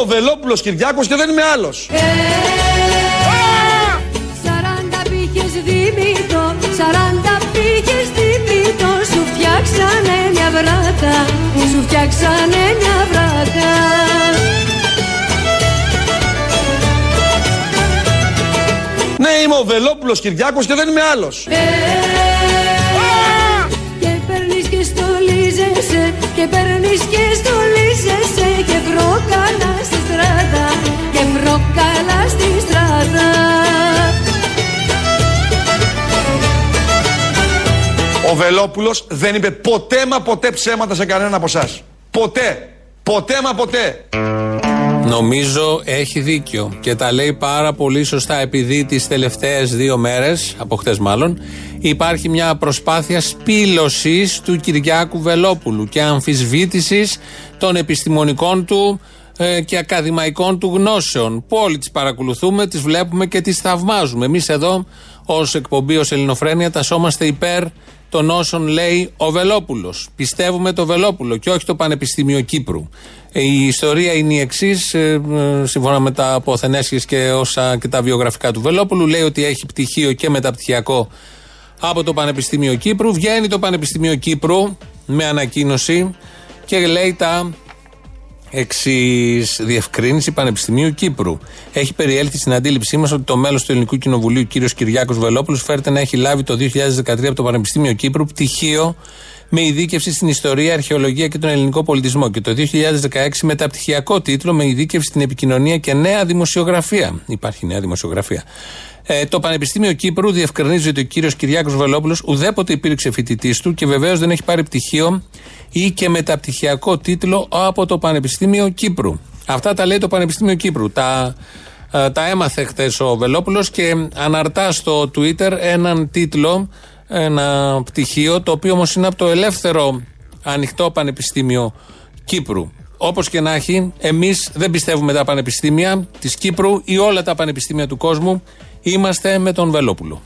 είμαι ο Βελόπουλος Κυριάκος και δεν είμαι άλλος. Ε, Σαράντα πήγες δίμητο, σαράντα πήγες δίμητο Σου φτιάξανε μια βράτα, σου φτιάξανε μια βράτα Ναι, είμαι ο Βελόπουλος Κυριάκος και δεν είμαι άλλος. Ε, Και παίρνεις και στολίζεσαι, και παίρνεις και στολίζεσαι Και βρόκαλα στη στράτα, και βρόκαλα στη στράτα Ο Βελόπουλος δεν είπε ποτέ μα ποτέ ψέματα σε κανένα από εσάς. Ποτέ. Ποτέ μα ποτέ. Νομίζω έχει δίκιο και τα λέει πάρα πολύ σωστά επειδή τις τελευταίες δύο μέρες, από χτες μάλλον, υπάρχει μια προσπάθεια σπήλωσης του Κυριάκου Βελόπουλου και αμφισβήτησης των επιστημονικών του ε, και ακαδημαϊκών του γνώσεων που όλοι τις παρακολουθούμε, τις βλέπουμε και τις θαυμάζουμε. Εμείς εδώ ως εκπομπή, ως Ελληνοφρένεια τασόμαστε υπέρ των όσων λέει ο Βελόπουλος. Πιστεύουμε το Βελόπουλο και όχι το Πανεπιστήμιο Κύπρου. Ε, Η ιστορία είναι η εξής, σύμφωνα με τα αποθενέσχες και, όσα, και τα βιογραφικά του Βελόπουλου. Λέει ότι έχει πτυχίο και μεταπτυχιακό από το Πανεπιστήμιο Κύπρου. Βγαίνει το Πανεπιστήμιο Κύπρου με ανακοίνωση και λέει τα Εξής διευκρίνηση Πανεπιστημίου Κύπρου. Έχει περιέλθει στην αντίληψή μας ότι το μέλος του Ελληνικού Κοινοβουλίου, κ. Κυριάκος Βελόπουλος, φέρεται να έχει λάβει το 2013 από το Πανεπιστήμιο Κύπρου πτυχίο με ειδίκευση στην ιστορία, αρχαιολογία και τον ελληνικό πολιτισμό και το 2016 μεταπτυχιακό τίτλο με ειδίκευση στην επικοινωνία και νέα δημοσιογραφία. Υπάρχει νέα δημοσιογραφία. Ε, το Πανεπιστήμιο Κύπρου διευκρινίζει ότι ο κύριος Κυριάκος Βελόπουλος ουδέποτε υπήρξε φοιτητής του και βεβαίως δεν έχει πάρει πτυχίο ή και μεταπτυχιακό τίτλο από το Πανεπιστήμιο Κύπρου. Αυτά τα λέει το Πανεπιστήμιο Κύπρου. Τα, ε, τα έμαθε χθες ο Βελόπουλος και αναρτά στο Twitter έναν τίτλο, ένα πτυχίο, το οποίο όμως είναι από το ελεύθερο ανοιχτό Πανεπιστήμιο Κύπρου. Όπως και να έχει, εμείς δεν πιστεύουμε τα πανεπιστήμια της Κύπρου ή όλα τα πανεπιστήμια του κόσμου. Είμαστε με τον Βελόπουλο.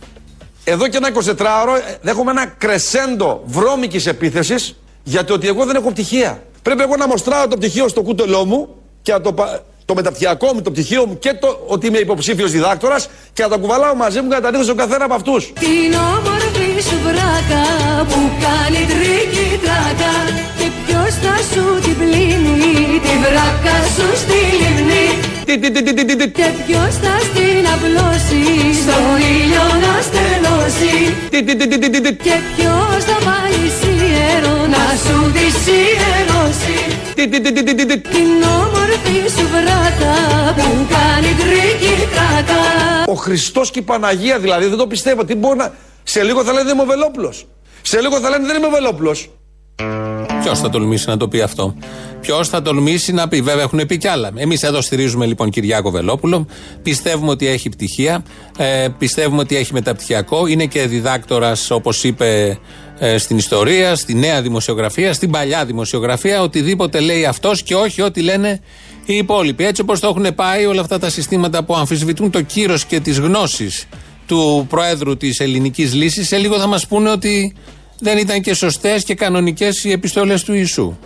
Εδώ και ένα 24ωρο ε, δέχομαι ένα κρεσέντο βρώμικης επίθεσης για το ότι εγώ δεν έχω πτυχία. Πρέπει εγώ να μοστράω το πτυχίο στο κούτελό μου και να το, πα- το μεταπτυχιακό μου, το πτυχίο μου και το ότι είμαι υποψήφιος διδάκτορας και να τα κουβαλάω μαζί μου και να τα ρίχνω στον καθένα από αυτούς. Την όμορφη σου βράκα που κάνει τρίκι τράκα Και ποιος θα σου την πλύνει τη βράκα σου στη λιμνή Τι, τι, τι, τι, τι, τι, τι, Και ποιος θα στην απλώσει στον ήλιο να στεγνώσει τι, τι, τι, τι, τι, τι, τι, Και ποιος θα βάλει σίερο να σου τη σιερώσει τι, τι, τι, τι, τι, τι, τι. Την όμορφη σου βράκα που κάνει τρίκι τράκα Ο Χριστός και η Παναγία δηλαδή δεν το πιστεύω. Τι μπορεί να. Σε λίγο θα λένε δεν είμαι ο Βελόπουλος. Σε λίγο θα λένε δεν είμαι ο Βελόπουλος. Ποιος θα τολμήσει να το πει αυτό; Ποιος θα τολμήσει να πει; Βέβαια έχουν πει κι άλλα. Εμείς εδώ στηρίζουμε λοιπόν Κυριάκο Βελόπουλο. Πιστεύουμε ότι έχει πτυχία. Ε, πιστεύουμε ότι έχει μεταπτυχιακό. Είναι και διδάκτορας, όπως είπε, ε, στην ιστορία, στη νέα δημοσιογραφία, στην παλιά δημοσιογραφία. Οτιδήποτε λέει αυτός και όχι ό,τι λένε οι υπόλοιποι. Έτσι όπως το έχουν πάει όλα αυτά τα συστήματα που αμφισβητούν το κύρος και τις γνώσεις του Προέδρου της Ελληνικής Λύσης, σε λίγο θα μας πούνε ότι δεν ήταν και σωστές και κανονικές οι επιστολές του Ιησού.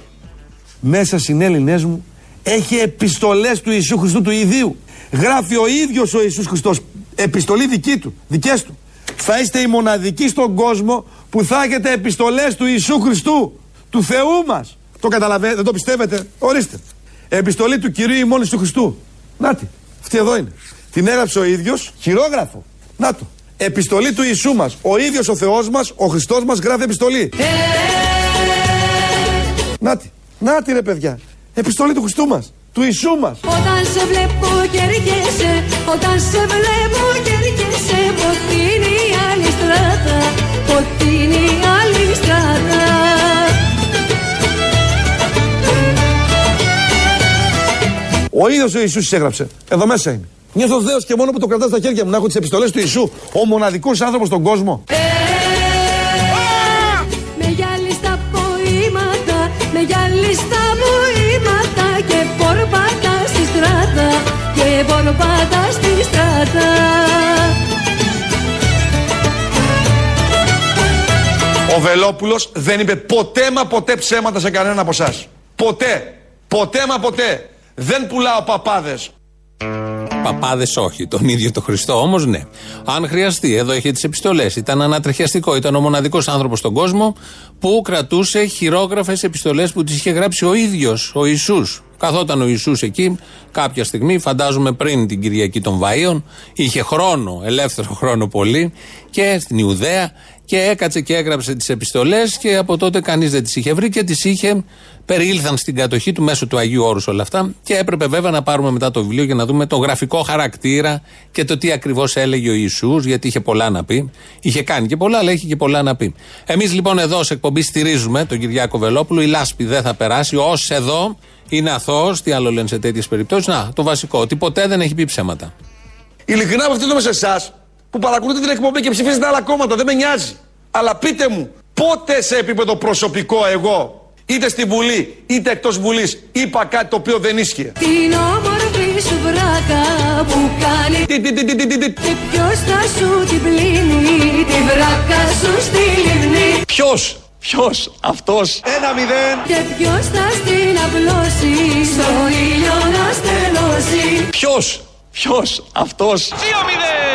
Μέσα συνέλληνές μου έχει επιστολές του Ιησού Χριστού του Ιδίου. Γράφει ο ίδιος ο Ιησούς Χριστός επιστολή δική του, δικές του. Θα είστε οι μοναδικοί στον κόσμο που θα έχετε επιστολές του Ιησού Χριστού, του Θεού μας. Το καταλαβαίνετε, δεν το πιστεύετε, ορίστε. Επιστολή του Κυρίου ημών Ιησού Χριστού. Νάτι, αυτή εδώ είναι. Την έγραψε ο ίδιος, χειρόγραφο. Να το. Επιστολή του Ιησού μας. Ο ίδιος ο Θεός μας, ο Χριστός μας γράφει επιστολή. Νάτι, νάτι ρε παιδιά. Επιστολή του Χριστού μας, του Ιησού μας. Όταν σε βλέπω και έρχεσαι, όταν σε βλέπω και έρχεσαι Ποτίνη η άλλη στράτα, ποτίνη η άλλη στράτα Ο ίδιος ο Ιησούς έγραψε. Εδώ μέσα είναι. Νιώθω δέος και μόνο που το κρατάω στα χέρια μου να έχω τις επιστολές του Ιησού. Ο μοναδικός άνθρωπος στον κόσμο. Με γυάλι στα ποίηματα, με γυάλι στα ποίηματα Και πορπάτα στη στράτα, και πορπάτα στη στράτα Ο Βελόπουλος δεν είπε ποτέ μα ποτέ ψέματα σε κανένα από εσάς. Ποτέ. Ποτέ μα ποτέ. Δεν πουλάω παπάδες. Παπάδες όχι. Τον ίδιο το Χριστό όμως ναι. Αν χρειαστεί, εδώ είχε τις επιστολές. Ήταν ανατρεχιαστικό. Ήταν ο μοναδικός άνθρωπος στον κόσμο που κρατούσε χειρόγραφες επιστολές που τις είχε γράψει ο ίδιος, ο Ιησούς. Καθόταν ο Ιησούς εκεί κάποια στιγμή, φαντάζομαι πριν την Κυριακή των Βαΐων, είχε χρόνο, ελεύθερο χρόνο πολύ και στην Ιουδαία και έκατσε και έγραψε τις επιστολές και από τότε κανείς δεν τις είχε βρει και τις είχε. Περιήλθαν στην κατοχή του μέσω του Αγίου Όρους όλα αυτά. Και έπρεπε βέβαια να πάρουμε μετά το βιβλίο για να δούμε το γραφικό χαρακτήρα και το τι ακριβώς έλεγε ο Ιησούς, γιατί είχε πολλά να πει. Είχε κάνει και πολλά, αλλά είχε και πολλά να πει. Εμείς λοιπόν εδώ σε εκπομπή στηρίζουμε τον Κυριάκο Βελόπουλο. Η λάσπη δεν θα περάσει. Ω εδώ είναι αθώος. Τι άλλο λένε σε τέτοιες περιπτώσεις. Να, το βασικό, ότι ποτέ δεν έχει πει ψέματα. Ειλικρινά απευθύνομαι σε εσάς που παρακολουθείτε την εκπομπή και ψηφίζετε άλλα κόμματα. Δεν με νοιάζει. Αλλά πείτε μου, πότε σε επίπεδο προσωπικό εγώ, είτε στη Βουλή είτε εκτός Βουλής, είπα κάτι το οποίο δεν ίσχυε; Την όμορφη σου βράκα που κάνει Τι, τι, τι, τι, τι, τι, τι; Και ποιος θα σου την πλύνει Τη βράκα σου στη λιμνή Ποιος, ποιος, αυτός; Ένα μηδέν. Και ποιος θα στην απλώσει Στον ήλιο να στελώσει Ποιος, ποιος, αυτός;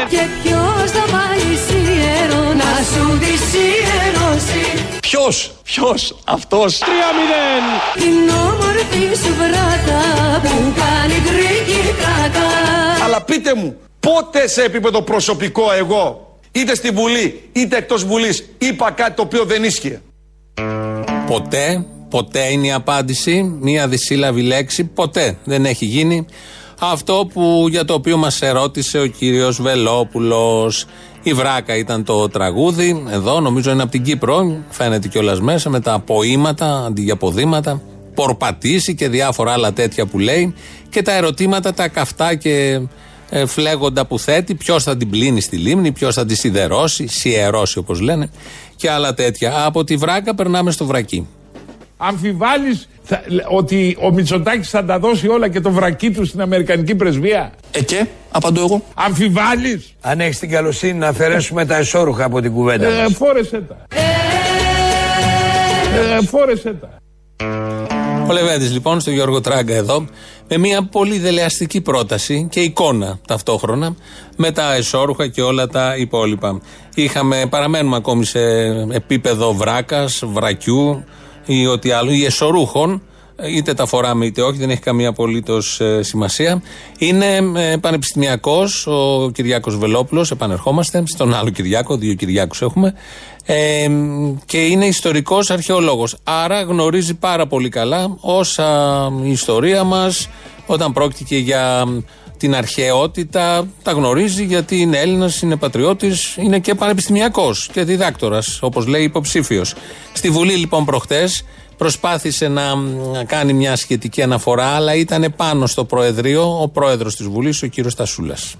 Και ποιος θα βάλει σιέρο Να σου τη σιερώσει Ποιος, ποιος, αυτός; Την όμορφη σου βράκα Που κάνει τρίκι τράκα Αλλά πείτε μου, πότε σε επίπεδο προσωπικό εγώ, είτε στη Βουλή είτε εκτός Βουλής, είπα κάτι το οποίο δεν ίσχυε; Ποτέ, ποτέ είναι η απάντηση. Μία δυσύλλαβη λέξη. Ποτέ δεν έχει γίνει. Αυτό που για το οποίο μας ερώτησε ο κύριος Βελόπουλος. Η Βράκα ήταν το τραγούδι. Εδώ νομίζω είναι από την Κύπρο. Φαίνεται κιόλας μέσα με τα ποήματα αντί για ποδήματα. Πορπατήσει και διάφορα άλλα τέτοια που λέει. Και τα ερωτήματα τα καυτά και ε, φλέγοντα που θέτει. Ποιος θα την πλύνει στη λίμνη, ποιος θα τη σιδερώσει, σιερώσει όπως λένε. Και άλλα τέτοια. Από τη Βράκα περνάμε στο βρακί. Αμφιβάλλεις θα- ότι ο Μητσοτάκης θα τα δώσει όλα και το βρακί του στην Αμερικανική πρεσβεία; Ε και, απαντώ εγώ. Αμφιβάλλεις; Αν έχεις την καλοσύνη να αφαιρέσουμε τα εσώρουχα από την κουβέντα Ε, μας. φόρεσέ τα. Ε, φόρεσέ τα. Ο Λεβέντη λοιπόν στο Γιώργο Τράγκα εδώ με μια πολύ δελεαστική πρόταση και εικόνα ταυτόχρονα με τα εσώρουχα και όλα τα υπόλοιπα. Είχαμε, παραμένουμε ακόμη σε επίπεδο βράκας, βρακιού ή ό,τι άλλο, ή εσωρούχων, είτε τα φοράμε είτε όχι, δεν έχει καμία απολύτως σημασία. Είναι ε, πανεπιστημιακός ο Κυριάκος Βελόπουλος, επανερχόμαστε στον άλλο Κυριάκο, δύο Κυριάκους έχουμε. Ε, και είναι ιστορικός αρχαιολόγος Άρα γνωρίζει πάρα πολύ καλά όσα η ιστορία μας όταν πρόκειται και για την αρχαιότητα τα γνωρίζει γιατί είναι Έλληνας, είναι πατριώτης, είναι και πανεπιστημιακός και διδάκτορας όπως λέει υποψήφιος. Στη Βουλή λοιπόν προχτές προσπάθησε να μ, κάνει μια σχετική αναφορά αλλά ήταν πάνω στο Προεδρείο ο πρόεδρος της Βουλής ο κύριος Τασούλας.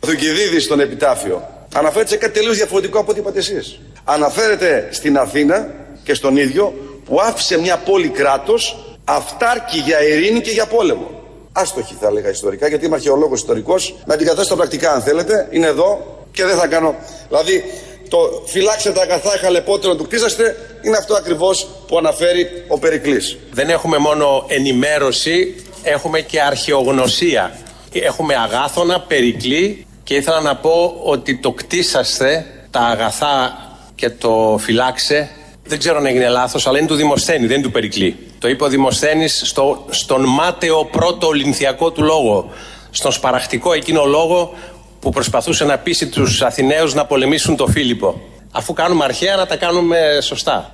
Ο Θουκυδίδης στον επιτάφιο αναφέρεται σε κάτι τελείως διαφορετικό από ό,τι είπατε εσείς. Αναφέρεται στην Αθήνα και στον ίδιο που άφησε μια πόλη κράτος αυτάρκη για ειρήνη και για πόλεμο. Άστοχη θα έλεγα ιστορικά γιατί είμαι αρχαιολόγος ιστορικός. Να την καταθέσω στα πρακτικά αν θέλετε. Είναι εδώ και δεν θα κάνω. Δηλαδή το φυλάξτε τα αγαθά χαλεπότερο του κτίσαστε είναι αυτό ακριβώς που αναφέρει ο Περικλής. Δεν έχουμε μόνο ενημέρωση, έχουμε και αρχαιογνωσία. Έχουμε αγάθωνα, περικλή και ήθελα να πω ότι το κτίσαστε, τα αγαθά και το φυλάξε, δεν ξέρω αν έγινε λάθος, αλλά είναι του Δημοσθένη, δεν είναι του Περικλή. Το είπε ο Δημοσθένης στο, στον μάταιο πρώτο ολυνθιακό του λόγο, στον σπαραχτικό εκείνο λόγο που προσπαθούσε να πείσει τους Αθηναίους να πολεμήσουν τον Φίλιππο. Αφού κάνουμε αρχαία να τα κάνουμε σωστά.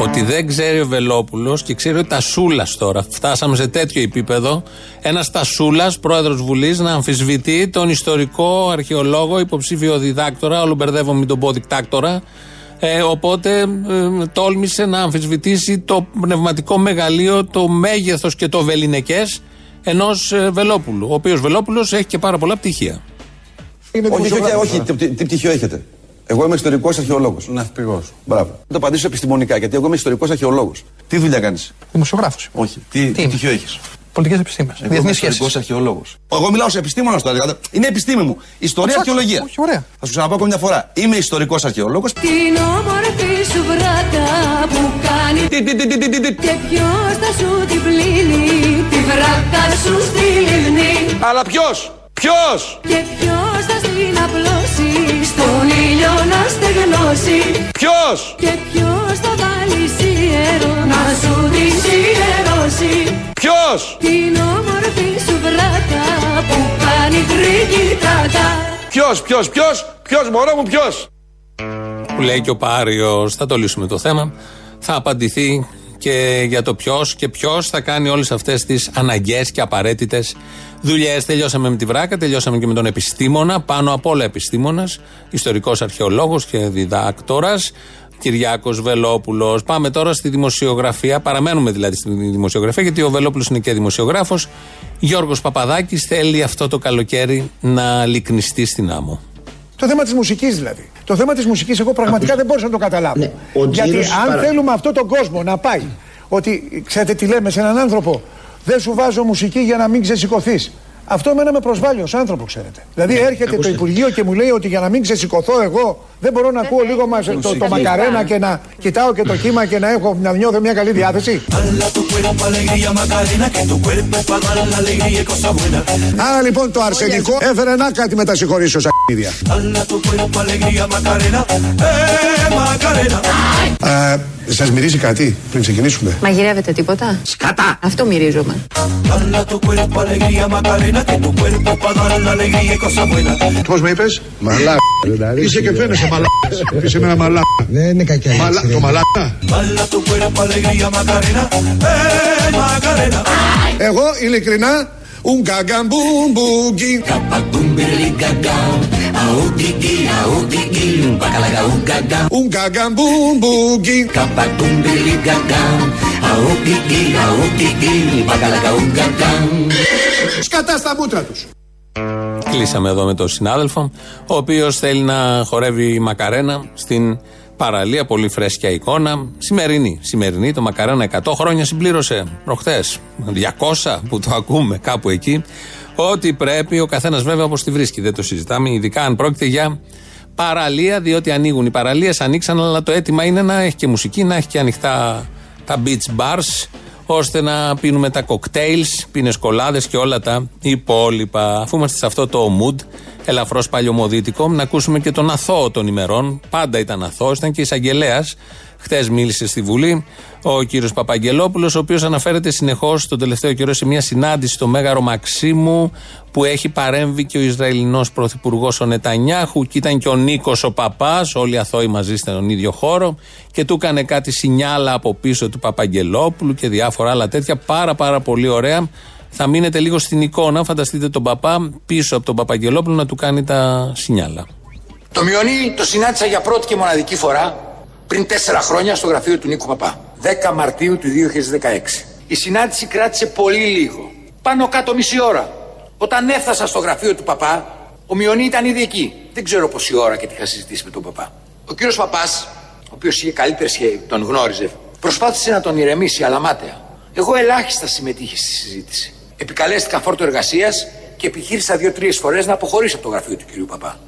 Ότι δεν ξέρει ο Βελόπουλος και ξέρει ο Τασούλας τώρα. Φτάσαμε σε τέτοιο επίπεδο. Ένας Τασούλας, πρόεδρος Βουλής, να αμφισβητεί τον ιστορικό αρχαιολόγο, υποψήφιο διδάκτορα. Όλο μπερδεύω μην τον πω δικτάκτορα. Ε, οπότε ε, τόλμησε να αμφισβητήσει το πνευματικό μεγαλείο, το μέγεθος και το βεληνικέ ενός ε, Βελόπουλου. Ο οποίος Βελόπουλος έχει και πάρα πολλά πτυχία. Όχι, όχι, όχι. Τι, τι, τι πτυχίο έχετε. Εγώ είμαι ιστορικός αρχαιολόγος. Ναυπηγός. Μπράβο. Θα το απαντήσω επιστημονικά γιατί εγώ είμαι ιστορικός αρχαιολόγος. Τι δουλειά κάνεις; Δημοσιογράφος. Όχι. Τι, τι είμαι; πτυχίο έχεις; Πολιτικές επιστήμες. Διεθνείς σχέσεις. αρχαιολόγος. Εγώ μιλάω σε επιστήμονα τώρα. δηλαδή. Είναι επιστήμη μου. Ιστορία Ψάξω. αρχαιολογία. Όχι, ωραία. Θα σου ξαναπώ ακόμη μια φορά. Είμαι ιστορικός αρχαιολόγος. Την όμορφη σου βράκα που κάνει Τι, τι, τι, τι, τι, τι, τι. Και ποιος θα σου την πλύνει Τη βράκα Αλλά ποιος, ποιος, Και ποιος θα στην απλώσει Στον ήλιο να στεγνώσει ποιος, Και ποιος θα βάλει ιερό Να σου τη ιερώσει ποιος, Την όμορφη σου βράτα Που κάνει τριγητάτα ποιος, ποιος, ποιος, ποιος, μωρό μου, ποιος; που λέει και ο Πάριος, θα το λύσουμε το θέμα. Θα απαντηθεί και για το ποιος και ποιος θα κάνει όλες αυτές τις αναγκαίε και απαραίτητες δουλειές. Τελειώσαμε με τη βράκα, τελειώσαμε και με τον επιστήμονα, πάνω απ' όλα επιστήμονας, ιστορικός αρχαιολόγος και διδάκτορας. Κυριάκος Βελόπουλος. Πάμε τώρα στη δημοσιογραφία. Παραμένουμε δηλαδή στη δημοσιογραφία, γιατί ο Βελόπουλος είναι και δημοσιογράφος. Γιώργος Παπαδάκης θέλει αυτό το καλοκαίρι να λυκνιστεί στην άμμο. Το θέμα της μουσικής δηλαδή. Το θέμα της μουσικής, εγώ πραγματικά δεν μπορούσα να το καταλάβω. Ναι, ο Γιατί τζίρος αν παρα- θέλουμε αυτόν τον κόσμο να πάει, ότι ξέρετε τι λέμε σε έναν άνθρωπο, δεν σου βάζω μουσική για να μην ξεσηκωθείς. Αυτό εμένα με προσβάλλει ως άνθρωπο, ξέρετε. Δηλαδή έρχεται το Ναι, ακούστε. Υπουργείο και μου λέει ότι για να μην ξεσηκωθώ εγώ δεν μπορώ να ακούω λίγο μας, το, το μακαρένα και να κοιτάω και το κύμα και να έχω να νιώθω μια καλή διάθεση. Άρα λοιπόν το αρσενικό έφερε να κάτι με τα συγχωρήσω σακίδια. Ε, σας μυρίζει κάτι πριν ξεκινήσουμε; Μαγειρεύετε τίποτα; Σκατά! Αυτό μυρίζομαι. Πώς με είπες; Μαλάκα. Είσαι και φαίνεσαι μαλάκας. Είσαι με ένα μαλάκα; Δεν είναι κακιά η Μαλά, το μαλάκα. Εγώ ειλικρινά Un gagambumbugui. Un gagambumbugui. Σκατά στα μούτρα τους. Κλείσαμε εδώ με τον συνάδελφο, ο οποίος θέλει να χορεύει μακαρένα στην παραλία. Πολύ φρέσκια εικόνα. Σημερινή. Σημερινή. Το μακαρένα 100 χρόνια συμπλήρωσε προχθές. 200 που το ακούμε κάπου εκεί. Ό,τι πρέπει, ο καθένας βέβαια όπως τη βρίσκει. Δεν το συζητάμε. Ειδικά αν πρόκειται για παραλία, διότι ανοίγουν οι παραλίες, ανοίξαν, αλλά το αίτημα είναι να έχει και μουσική, να έχει και ανοιχτά τα beach bars, ώστε να πίνουμε τα cocktails, πινεσκολάδες και όλα τα υπόλοιπα. Αφού είμαστε σε αυτό το mood, ελαφρώς παλιωμοδίτικο, να ακούσουμε και τον αθώο των ημερών. Πάντα ήταν αθώος, ήταν και εισαγγελέας. Χθες μίλησε στη Βουλή ο κύριος Παπαγγελόπουλος, ο οποίος αναφέρεται συνεχώς τον τελευταίο καιρό σε μια συνάντηση στο Μέγαρο Μαξίμου που έχει παρέμβει και ο Ισραηλινός Πρωθυπουργός ο Νετανιάχου και ήταν και ο Νίκος ο Παπάς, όλοι οι αθώοι μαζί στον ίδιο χώρο και του έκανε κάτι σινιάλα από πίσω του Παπαγγελόπουλου και διάφορα άλλα τέτοια. Πάρα πάρα πολύ ωραία. Θα μείνετε λίγο στην εικόνα. Φανταστείτε τον παπά πίσω από τον Παπαγγελόπουλο να του κάνει τα σινιάλα. Το Μιονί το συνάντησα για πρώτη και μοναδική φορά πριν τέσσερα χρόνια στο γραφείο του Νίκου Παπά. 10 Μαρτίου του 2016. Η συνάντηση κράτησε πολύ λίγο. Πάνω κάτω μισή ώρα. Όταν έφτασα στο γραφείο του Παπά, ο Μιονί ήταν ήδη εκεί. Δεν ξέρω πόση ώρα και τι είχα συζητήσει με τον Παπά. Ο κύριος Παπάς, ο οποίος είχε καλύτερη σχέση, τον γνώριζε, προσπάθησε να τον ηρεμήσει, αλλά μάταια. Εγώ ελάχιστα συμμετείχα στη συζήτηση. Επικαλέστηκα φόρτο εργασίας και επιχείρησα δύο-τρεις φορές να αποχωρήσω από το γραφείο του κυρίου Παπά.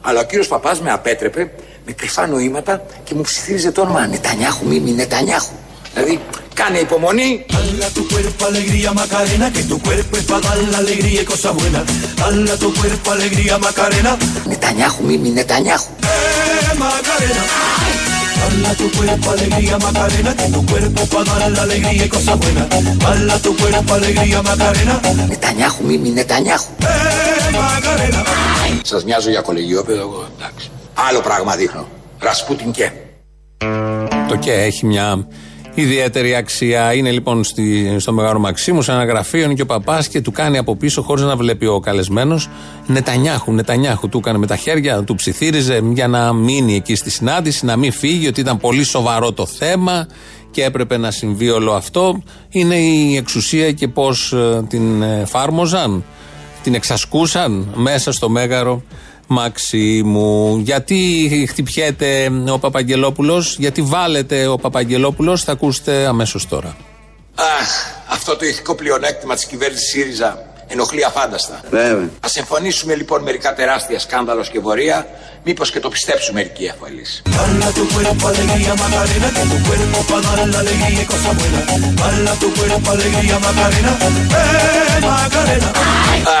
Αλλά ο κύριος Παπάς με απέτρεπε με κρυφά νοήματα και μου ψιθύριζε το όνομα Νετανιάχου, Μίμη Νετανιάχου. Δηλαδή, κάνε υπομονή. Νετανιάχου, Μίμη Νετανιάχου. Νετανιάχου, Μίμη Νετανιάχου. Σας μοιάζω για κολεγιόπεδο, εγώ εντάξει. Άλλο πράγμα δείχνω. Ρασπούτιν και. Το και έχει μια ιδιαίτερη αξία. Είναι λοιπόν στη, στο Μεγάλο Μαξίμου, σε ένα γραφείο, είναι και ο παπάς και του κάνει από πίσω, χωρίς να βλέπει ο καλεσμένος, Νετανιάχου. Νετανιάχου του έκανε με τα χέρια, του ψιθύριζε για να μείνει εκεί στη συνάντηση, να μην φύγει, ότι ήταν πολύ σοβαρό το θέμα και έπρεπε να συμβεί όλο αυτό. Είναι η εξουσία και πώς την εφάρμοζαν, την εξασκούσαν μέσα στο Μέγαρο Μαξίμου. Γιατί χτυπιέται ο Παπαγγελόπουλος, γιατί βάλετε ο Παπαγγελόπουλος, θα ακούσετε αμέσως τώρα. Αχ, αυτό το ηθικό πλεονέκτημα της κυβέρνησης ΣΥΡΙΖΑ ενοχλεί αφάνταστα. Βέβαια. Ας εμφανίσουμε λοιπόν μερικά τεράστια σκάνδαλος και βορεία, μήπως και το πιστέψουν μερικοί αφαλείς.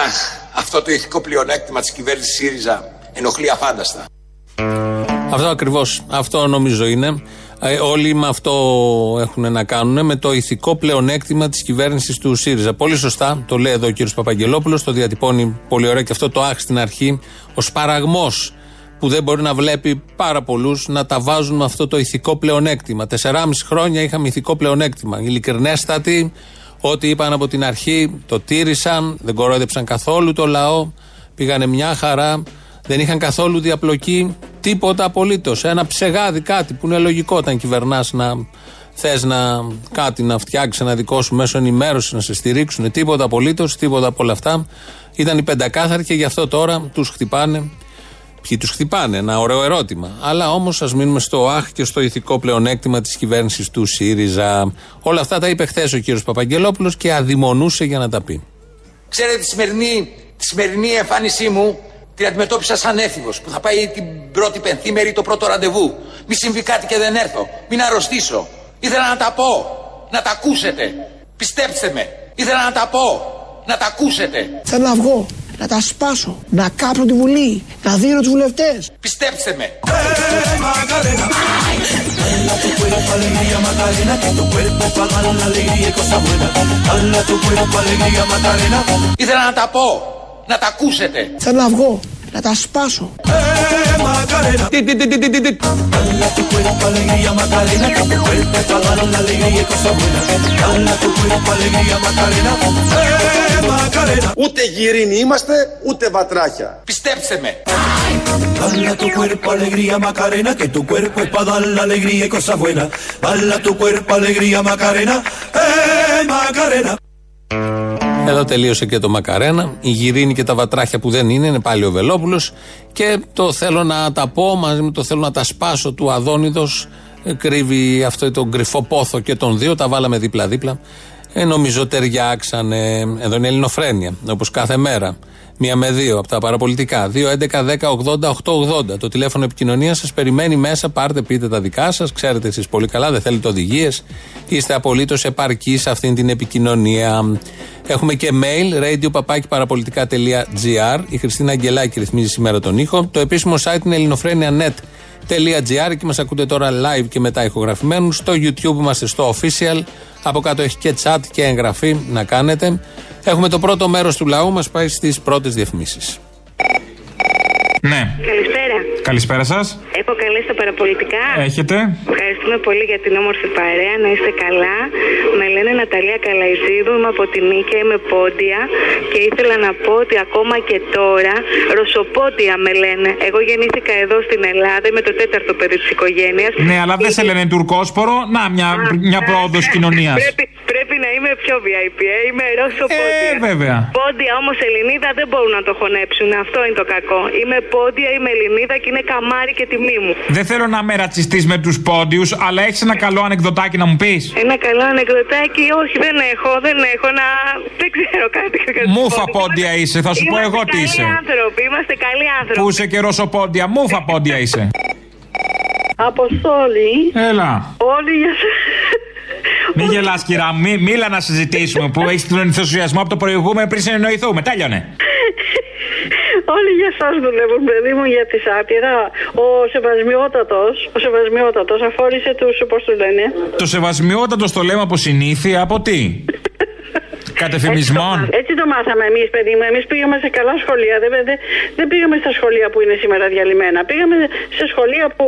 Αχ, Αυτό το ηθικό πλεονέκτημα της κυβέρνησης ΣΥΡΙΖΑ ενοχλεί αφάνταστα. Αυτό ακριβώς. Αυτό νομίζω είναι. Ε, όλοι με αυτό έχουν να κάνουν, με το ηθικό πλεονέκτημα της κυβέρνησης του ΣΥΡΙΖΑ. Πολύ σωστά το λέει εδώ ο κ. Παπαγγελόπουλος, το διατυπώνει πολύ ωραία και αυτό το άχ στην αρχή. Ο σπαραγμό που δεν μπορεί να βλέπει πάρα πολλούς να τα βάζουν με αυτό το ηθικό πλεονέκτημα. Τεσσεράμιση χρόνια είχαμε ηθικό πλεονέκτημα. Ειλικρινέστατοι, ό,τι είπαν από την αρχή το τήρησαν, δεν κορόιδεψαν καθόλου το λαό, πήγανε μια χαρά, δεν είχαν καθόλου διαπλοκή, τίποτα απολύτως. Ένα ψεγάδι, κάτι που είναι λογικό όταν κυβερνάς να θες να κάτι να φτιάξεις ένα δικό σου μέσο ενημέρωσης, να σε στηρίξουν. Τίποτα απολύτως, τίποτα από όλα αυτά. Ήταν οι πεντακάθαροι και γι' αυτό τώρα τους χτυπάνε. Ποιοι τους χτυπάνε, ένα ωραίο ερώτημα. Αλλά όμως ας μείνουμε στο ΑΧ και στο ηθικό πλεονέκτημα της κυβέρνησης του ΣΥΡΙΖΑ. Όλα αυτά τα είπε χθες ο κύριος Παπαγγελόπουλος και αδειμονούσε για να τα πει. Ξέρετε τη σημερινή, τη σημερινή εμφάνισή μου την αντιμετώπισα σαν έφηβος που θα πάει την πρώτη πενθήμερη το πρώτο ραντεβού. Μη συμβεί κάτι και δεν έρθω. Μην αρρωστήσω. Ήθελα να τα πω. Να τα ακούσετε. Πιστέψτε με. Ήθελα να τα πω. Να τα ακούσετε. Θέλω να βγω, να τα σπάσω, να κάπνω τη Βουλή, να δίνω τους βουλευτές. Πιστέψτε με. Ήθελα να τα πω. Να τα ακούσετε. Θέλω να βγω, να τα σπάσω. Τι, τι, τι, τι, τι, τι, τι. Ούτε γυρίνοι είμαστε, ούτε βατράχια. Πιστέψτε με. Bala tu cuerpo alegría Macarena, que tu cuerpo es para dar la alegría y cosas buenas. Bala tu cuerpo alegría Macarena, eh Macarena. Εδώ τελείωσε και το Μακαρένα. Η Γυρίνη και τα βατράχια που δεν είναι, είναι πάλι ο Βελόπουλος. Και το θέλω να τα πω μαζί με το θέλω να τα σπάσω του Αδόνιδος. Κρύβει αυτό τον κρυφό πόθο και τον δύο. Τα βάλαμε δίπλα-δίπλα. Ε, νομίζω ταιριάξανε. Εδώ είναι Ελληνοφρένια, όπως κάθε μέρα. Μία με δύο από τα παραπολιτικά. 2, 11, 10, 80, 8, 80. Το τηλέφωνο επικοινωνίας σας περιμένει μέσα. Πάρτε, πείτε τα δικά σας. Ξέρετε εσείς πολύ καλά, δεν θέλετε οδηγίες. Είστε απολύτως επαρκείς σε αυτήν την επικοινωνία. Έχουμε και mail, radio Η Χριστίνα Αγγελάκη ρυθμίζει σήμερα τον ήχο. Το επίσημο site είναι ελληνοφρένια.net.gr και μας ακούτε τώρα live και μετά ηχογραφημένους. Στο YouTube είμαστε στο official. Από κάτω έχει και chat και εγγραφή να κάνετε. Έχουμε το πρώτο μέρος του λαού, μας πάει στις πρώτες διαφημίσεις. Ναι. Καλησπέρα. Καλησπέρα σας. Έχω καλέσει τα παραπολιτικά. Έχετε. Ευχαριστούμε πολύ για την όμορφη παρέα. Να είστε καλά. Με λένε Ναταλία Καλαϊζίδου. Είμαι από τη Νίκαια. Είμαι πόντια. Και ήθελα να πω ότι ακόμα και τώρα ρωσοπόντια με λένε. Εγώ γεννήθηκα εδώ στην Ελλάδα. Είμαι το τέταρτο παιδί της οικογένειας. Ναι, αλλά δεν σε λένε τουρκόσπορο. Να, μια, μια πρόοδος κοινωνίας. Πρέπει, πρέπει να είμαι πιο VIP. Ε. Είμαι ρωσοπόντια. Ε, βέβαια. Πόντια όμως Ελληνίδα δεν μπορούν να το χωνέψουν. Αυτό είναι το κακό. Είμαι πόντια, είμαι Ελληνίδα και είναι καμάρι και τιμή μου. Δεν θέλω να με ρατσιστεί με τους πόντιους, αλλά έχεις ένα καλό ανεκδοτάκι να μου πεις. Ένα καλό ανεκδοτάκι, όχι, δεν έχω, δεν έχω να. Δεν ξέρω κάτι. Μούφα πόντια είσαι, θα σου πω Είμαστε εγώ τι καλοί είσαι. άνθρωποι, είμαστε καλοί άνθρωποι. Πού είσαι και ρωσοπόντια, μούφα πόντια είσαι. Αποστόλη. Έλα. Όλοι για σε... Μη γελάς, κυρά, μου, μη, μίλα να συζητήσουμε που έχεις τον ενθουσιασμό από το προηγούμενο πριν συνεννοηθούμε. Τέλειωνε. Όλοι για εσάς δουλεύουν, παιδί μου, για τη σάτυρα. Ο Σεβασμιότατος, ο Σεβασμιότατος αφόρησε τους, πώς τους λένε. Το σεβασμιότατος το λέμε από συνήθεια, από τι; Κατεφημισμών. Έτσι το μάθαμε εμείς, παιδί μου. Εμείς πήγαμε σε καλά σχολεία. Δεν, δεν, δεν πήγαμε στα σχολεία που είναι σήμερα διαλυμένα. Πήγαμε σε σχολεία που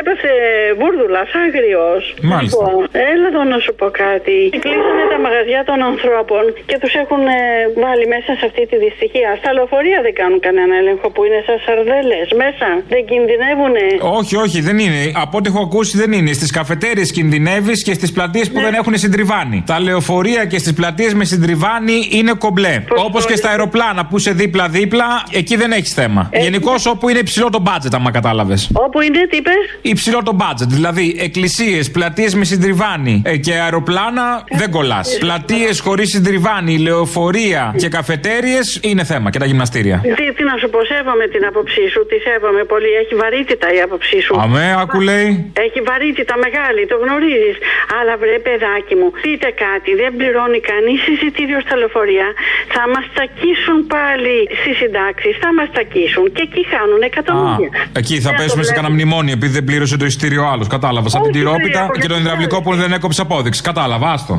έπεθε βούρδουλας, άγριος. Μάλιστα. έλα εδώ να σου πω κάτι. Κλείσανε τα μαγαζιά των ανθρώπων και τους έχουν ε, βάλει μέσα σε αυτή τη δυστυχία. Στα λεωφορεία δεν κάνουν κανένα έλεγχο που είναι σαν σαρδέλες μέσα. Δεν κινδυνεύουν. Όχι, όχι, δεν είναι. Από ό,τι έχω ακούσει δεν είναι. Στις καφετέρειες κινδυνεύεις και στις πλατείες που δεν έχουν συντριβάνι. Τα λεωφορεία και στις πλατείες με συντριβάνι είναι κομπλέ. Όπως και στα αεροπλάνα που είσαι δίπλα-δίπλα, εκεί δεν έχεις θέμα. Γενικώς όπου είναι υψηλό το μπάτζετ, άμα κατάλαβες. Όπου είναι, τι είπες; Υψηλό το μπάτζετ. Δηλαδή εκκλησίες, πλατείες με συντριβάνι ε, και αεροπλάνα δεν κολλάς. Πλατείες χωρίς συντριβάνι, λεωφορεία και καφετέρειε είναι θέμα και τα γυμναστήρια. Τι, τι να σου πω, σέβομαι την άποψή σου, τη σέβομαι πολύ. Έχει βαρύτητα η άποψή σου. Αμέ, άκου λέει. Έχει βαρύτητα μεγάλη, το γνωρίζεις. Αλλά βρε, παιδάκι μου, πείτε κάτι, δεν πληρώνει κανείς εισιτήριο εισιτήριο στα λεωφορεία, θα μας τσακίσουν πάλι στις συντάξεις, θα μας τσακίσουν και εκεί χάνουν εκατομμύρια. Εκεί θα Δεν το πέσουμε σε βλέπεις. κανένα μνημόνιο επειδή δεν πλήρωσε το εισιτήριο άλλος. Κατάλαβα. Σαν την Όχι, τυρόπιτα κύριε, και τον υδραυλικό που δεν έκοψε απόδειξη. Κατάλαβα, άστο.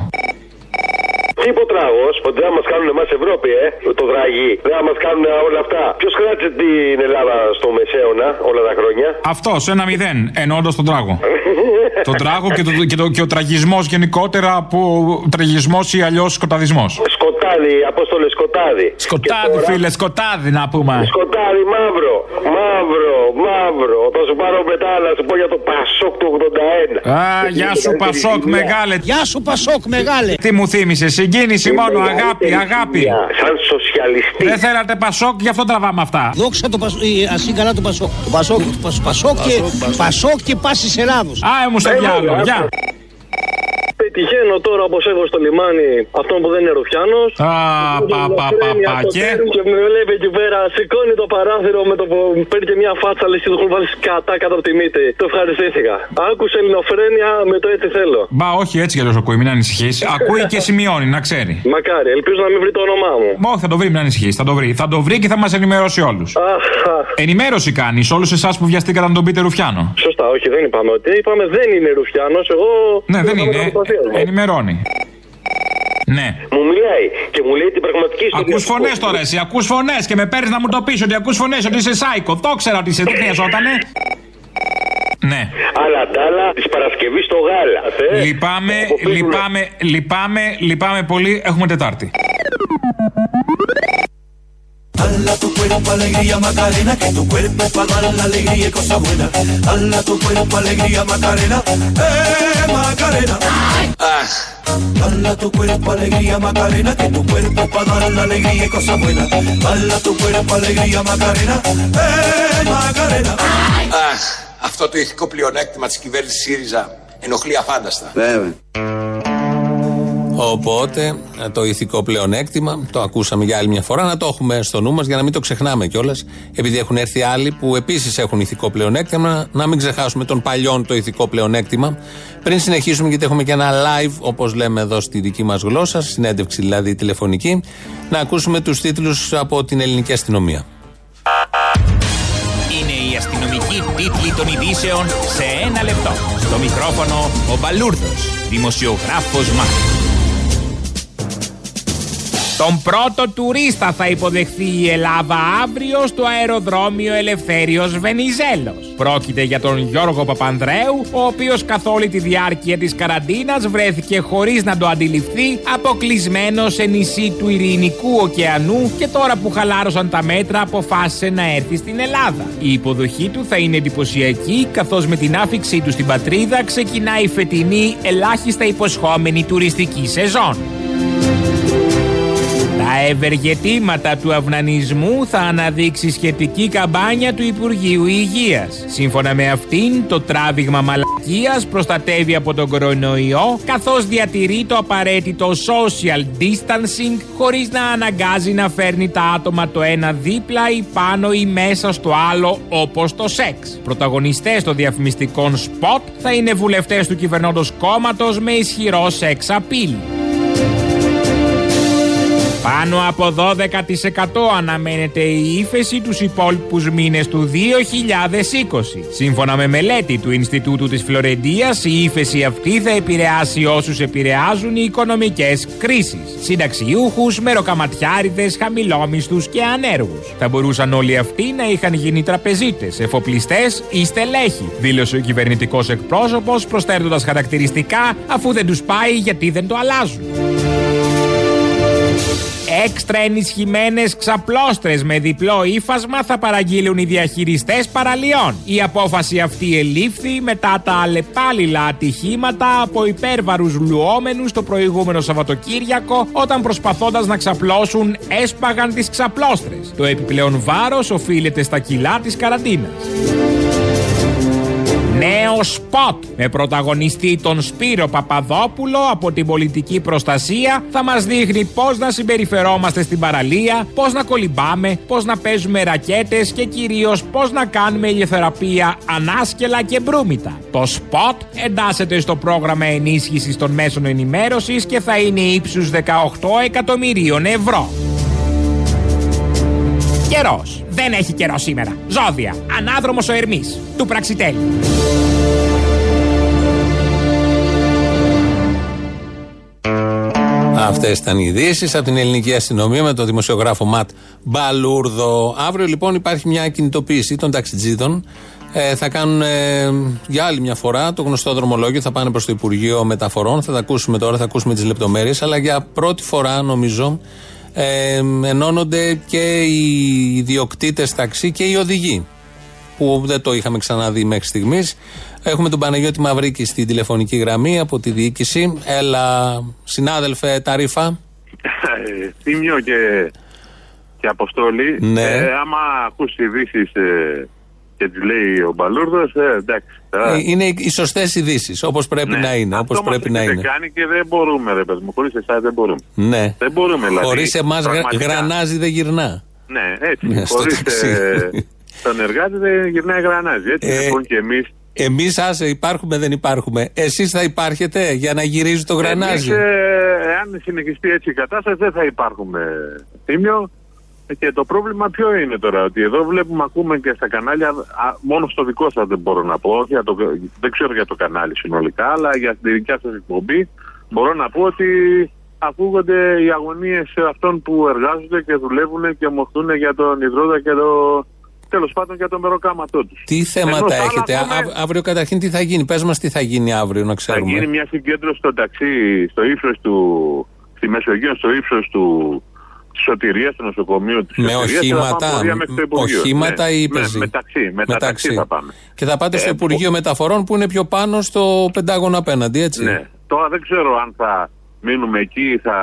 Τίποτραγο, ότι δεν μας κάνουν εμάς Ευρώπη, ε, το δραγί. Δεν μας κάνουν όλα αυτά. Ποιος κράτησε την Ελλάδα στο Μεσαίωνα όλα τα χρόνια; Αυτός, ένα μηδέν, εννοώντας τον τράγο. τον τράγο και, το, και, το, και ο τραγισμός γενικότερα από τραγισμός ή αλλιώς σκοταδισμός. Σκοτάδι, Απόστολε Σκοτάδι. Σκοτάδι, φίλε, σκοτάδι να πούμε. Σκοτάδι, μαύρο, μαύρο, μαύρο. Θα σου πάρω μετά να σου πω για το Πασόκ του 81. Α, γεια σου Πασόκ μεγάλε. Γεια σου Πασόκ μεγάλε. Τι μου θύμισες, συγκίνηση μόνο, αγάπη, αγάπη. Σαν σοσιαλιστή. Δεν θέλατε Πασόκ, γι' αυτό τραβάμε αυτά. Δόξα το Πασόκ, ας καλά το Πασόκ. Το Πασόκ, το Πασόκ, Πασόκ και, Πασόκ και πάσης Ελλάδος. Α, μου στο διάλογο, γεια. Πετυχαίνω τώρα όπως έχω στο λιμάνι αυτόν που δεν είναι Ρουφιάνος. Α, πα, πα, πα, πα, και; Και με βλέπει εκεί πέρα, σηκώνει το παράθυρο με το που παίρνει και μια φάτσα, λες και του έχουν βάλει κατά κάτω από τη μύτη. Το ευχαριστήθηκα. Άκουσε ελληνοφρένεια με το έτσι θέλω. Μπα, όχι έτσι κι αλλιώς ακούει, μην ανησυχείς. Ακούει και σημειώνει, να ξέρει. Μακάρι, ελπίζω να μην βρει το όνομά μου. Μα όχι, θα το βρει, μην ανησυχείς. Θα το βρει. Θα το βρει και θα μας ενημερώσει όλους. Ενημέρωση κάνει σε όλους εσάς που βιαστήκατε να τον πείτε Ρουφιάνο. Σωστά, όχι, δεν είπαμε ότι. Είπαμε δεν είναι Ρουφιάνος. Εγώ. Ναι, δεν είπαμε είναι. Τα προσπαθία μου. Ενημερώνει. Ναι. Μου μιλάει και μου λέει την πραγματική ιστορία. Ακούς φωνές τώρα, εσύ. Ακούς φωνές και με παίρνεις να μου το πεις ότι ακούς φωνές, ότι είσαι σάικο. Το ήξερα ότι είσαι. Δεν χρειαζότανε. Ναι. Αλλά τ' άλλα της Παρασκευής στο γάλα. θε. Λυπάμαι, Αποφύγουμε. λυπάμαι, λυπάμαι, λυπάμαι πολύ. Έχουμε Τετάρτη. Dala tu cuerpo alegría Macarena, que tu cuerpo es para dar la alegría y cosas buenas. Dala tu cuerpo alegría Macarena, eh Macarena. Dala tu cuerpo alegría Macarena, que tu cuerpo es para dar la alegría y cosas buenas. Dala tu cuerpo alegría Macarena, eh Macarena. Αχ, αυτό το ηθικό πλεονέκτημα της κυβέρνησης ΣΥΡΙΖΑ ενοχλεί αφάνταστα. Βέβαια. Οπότε το ηθικό πλεονέκτημα, το ακούσαμε για άλλη μια φορά, να το έχουμε στο νου μας για να μην το ξεχνάμε κιόλας. Επειδή έχουν έρθει άλλοι που επίσης έχουν ηθικό πλεονέκτημα, να μην ξεχάσουμε τον παλιόν το ηθικό πλεονέκτημα. Πριν συνεχίσουμε, γιατί έχουμε και ένα live, όπως λέμε εδώ στη δική μας γλώσσα, συνέντευξη δηλαδή τηλεφωνική, να ακούσουμε τους τίτλους από την ελληνική αστυνομία. Είναι η αστυνομική τίτλη των ειδήσεων σε ένα λεπτό. Στο μικρόφωνο ο Μπαλούρδος, δημοσιογράφος Μάρκος. Τον πρώτο τουρίστα θα υποδεχθεί η Ελλάδα αύριο στο αεροδρόμιο Ελευθέριος Βενιζέλος. Πρόκειται για τον Γιώργο Παπανδρέου, ο οποίος καθ' όλη τη διάρκεια της καραντίνας βρέθηκε χωρίς να το αντιληφθεί αποκλεισμένος σε νησί του Ειρηνικού ωκεανού και τώρα που χαλάρωσαν τα μέτρα αποφάσισε να έρθει στην Ελλάδα. Η υποδοχή του θα είναι εντυπωσιακή καθώς με την άφηξή του στην πατρίδα ξεκινάει η φετινή ελάχιστα υποσχόμενη τουριστική σεζόν. Τα ευεργετήματα του αυνανισμού θα αναδείξει σχετική καμπάνια του Υπουργείου Υγείας. Σύμφωνα με αυτήν, το τράβηγμα μαλακίας προστατεύει από τον κορονοϊό, καθώς διατηρεί το απαραίτητο social distancing, χωρίς να αναγκάζει να φέρνει τα άτομα το ένα δίπλα ή πάνω ή μέσα στο άλλο, όπως το σεξ. Πρωταγωνιστές των διαφημιστικών σποτ θα είναι βουλευτές του κυβερνώντος κόμματος με ισχυρό σεξ appeal. Πάνω από 12% αναμένεται η ύφεση τους υπόλοιπους μήνες του 2020. Σύμφωνα με μελέτη του Ινστιτούτου της Φλωρεντίας, η ύφεση αυτή θα επηρεάσει όσους επηρεάζουν οι οικονομικές κρίσεις. Συνταξιούχους, μεροκαματιάριδες, χαμηλόμισθους και ανέργους. Θα μπορούσαν όλοι αυτοί να είχαν γίνει τραπεζίτες, εφοπλιστές ή στελέχοι, δήλωσε ο κυβερνητικός εκπρόσωπος προσθέτοντας χαρακτηριστικά αφού δεν τους πάει γιατί δεν το αλλάζουν. Έξτρα ενισχυμένες ξαπλώστρες με διπλό ύφασμα θα παραγγείλουν οι διαχειριστές παραλιών. Η απόφαση αυτή ελήφθη μετά τα αλλεπάλληλα ατυχήματα από υπέρβαρους λουόμενους το προηγούμενο Σαββατοκύριακο όταν προσπαθώντας να ξαπλώσουν έσπαγαν τις ξαπλώστρες. Το επιπλέον βάρος οφείλεται στα κιλά της καραντίνας. Νέος σποτ με πρωταγωνιστή τον Σπύρο Παπαδόπουλο από την πολιτική προστασία θα μας δείχνει πώς να συμπεριφερόμαστε στην παραλία, πώς να κολυμπάμε, πώς να παίζουμε ρακέτες και κυρίως πώς να κάνουμε ηλιοθεραπεία ανάσκελα και μπρούμητα. Το σποτ εντάσσεται στο πρόγραμμα ενίσχυσης των μέσων ενημέρωσης και θα είναι ύψους 18 εκατομμυρίων ευρώ. Καιρός. Δεν έχει καιρό σήμερα. Ζώδια. Ανάδρομος ο Ερμής. Του Πραξιτέλη. Αυτές ήταν οι ειδήσεις από την ελληνική αστυνομία με τον δημοσιογράφο Ματ Μπαλούρδο. Αύριο λοιπόν υπάρχει μια κινητοποίηση των ταξιτζίδων. Ε, θα κάνουν ε, για άλλη μια φορά το γνωστό δρομολόγιο. Θα πάνε προς το Υπουργείο Μεταφορών. Θα τα ακούσουμε τώρα, θα ακούσουμε τις λεπτομέρειες. Αλλά για πρώτη φορά νομίζω ε, ενώνονται και οι ιδιοκτήτες ταξί και οι οδηγοί. Που δεν το είχαμε ξαναδεί μέχρι στιγμής. Έχουμε τον Παναγιώτη Μαυρίκη στην τηλεφωνική γραμμή από τη διοίκηση. Έλα, συνάδελφε Ταρίφα. Ε, Θύμιο και, και Αποστόλη. Ναι. Ε, άμα ακούσεις ειδήσεις ε, και τι λέει ο Μπαλούρδος, ε, εντάξει. τώρα- Ε, Είναι οι σωστές ειδήσεις, όπως πρέπει Ναι. να είναι. Αυτό Όπως μας πρέπει να έχετε είναι. κάνει και δεν μπορούμε, ρε παιδί μου. Χωρίς εσάς δεν μπορούμε. Ναι. Δεν μπορούμε, δηλαδή. Χωρίς εμάς πραγματικά. γρανάζει δεν γυρνά. Ναι, έτσι. Ναι, στο Χωρίς ταξί. τον εργάτη δεν γυρνάει γρανάζι. Έτσι Ε, λοιπόν και εμείς. Εμείς, άσε, υπάρχουμε, δεν υπάρχουμε. Εσείς θα υπάρχετε για να γυρίζει το γρανάζι; Εμείς, ε, εάν συνεχιστεί έτσι η κατάσταση, δεν θα υπάρχουμε τίμιο. Και το πρόβλημα ποιο είναι τώρα, ότι εδώ βλέπουμε, ακούμε και στα κανάλια, α, μόνος στο δικό σας δεν μπορώ να πω, όχι για το, δεν ξέρω για το κανάλι συνολικά, αλλά για την δικιά σας εκπομπή μπορώ να πω ότι ακούγονται οι αγωνίες αυτών που εργάζονται και δουλεύουν και μοχθούν για τον υδρότα και το, τέλος πάντων για το μεροκάματό τους. Τι θέματα έχετε, Α- α- αύριο καταρχήν τι θα γίνει, πες μας τι θα γίνει αύριο να Θα ξέρουμε. γίνει μια συγκέντρωση στο ταξί, στο ύψος του. στη Μεσογείο, στο ύψος του. Τη σωτηρία του νοσοκομείου της Με οχήματα, οχήματα ή πεζή. Με, με ταξί, με, τα ταξί θα πάμε. Και θα πάτε στο Ε, Υπουργείο Μεταφορών που είναι πιο πάνω στο Πεντάγωνο απέναντι, έτσι. Ναι. Τώρα δεν ξέρω αν θα μείνουμε εκεί ή θα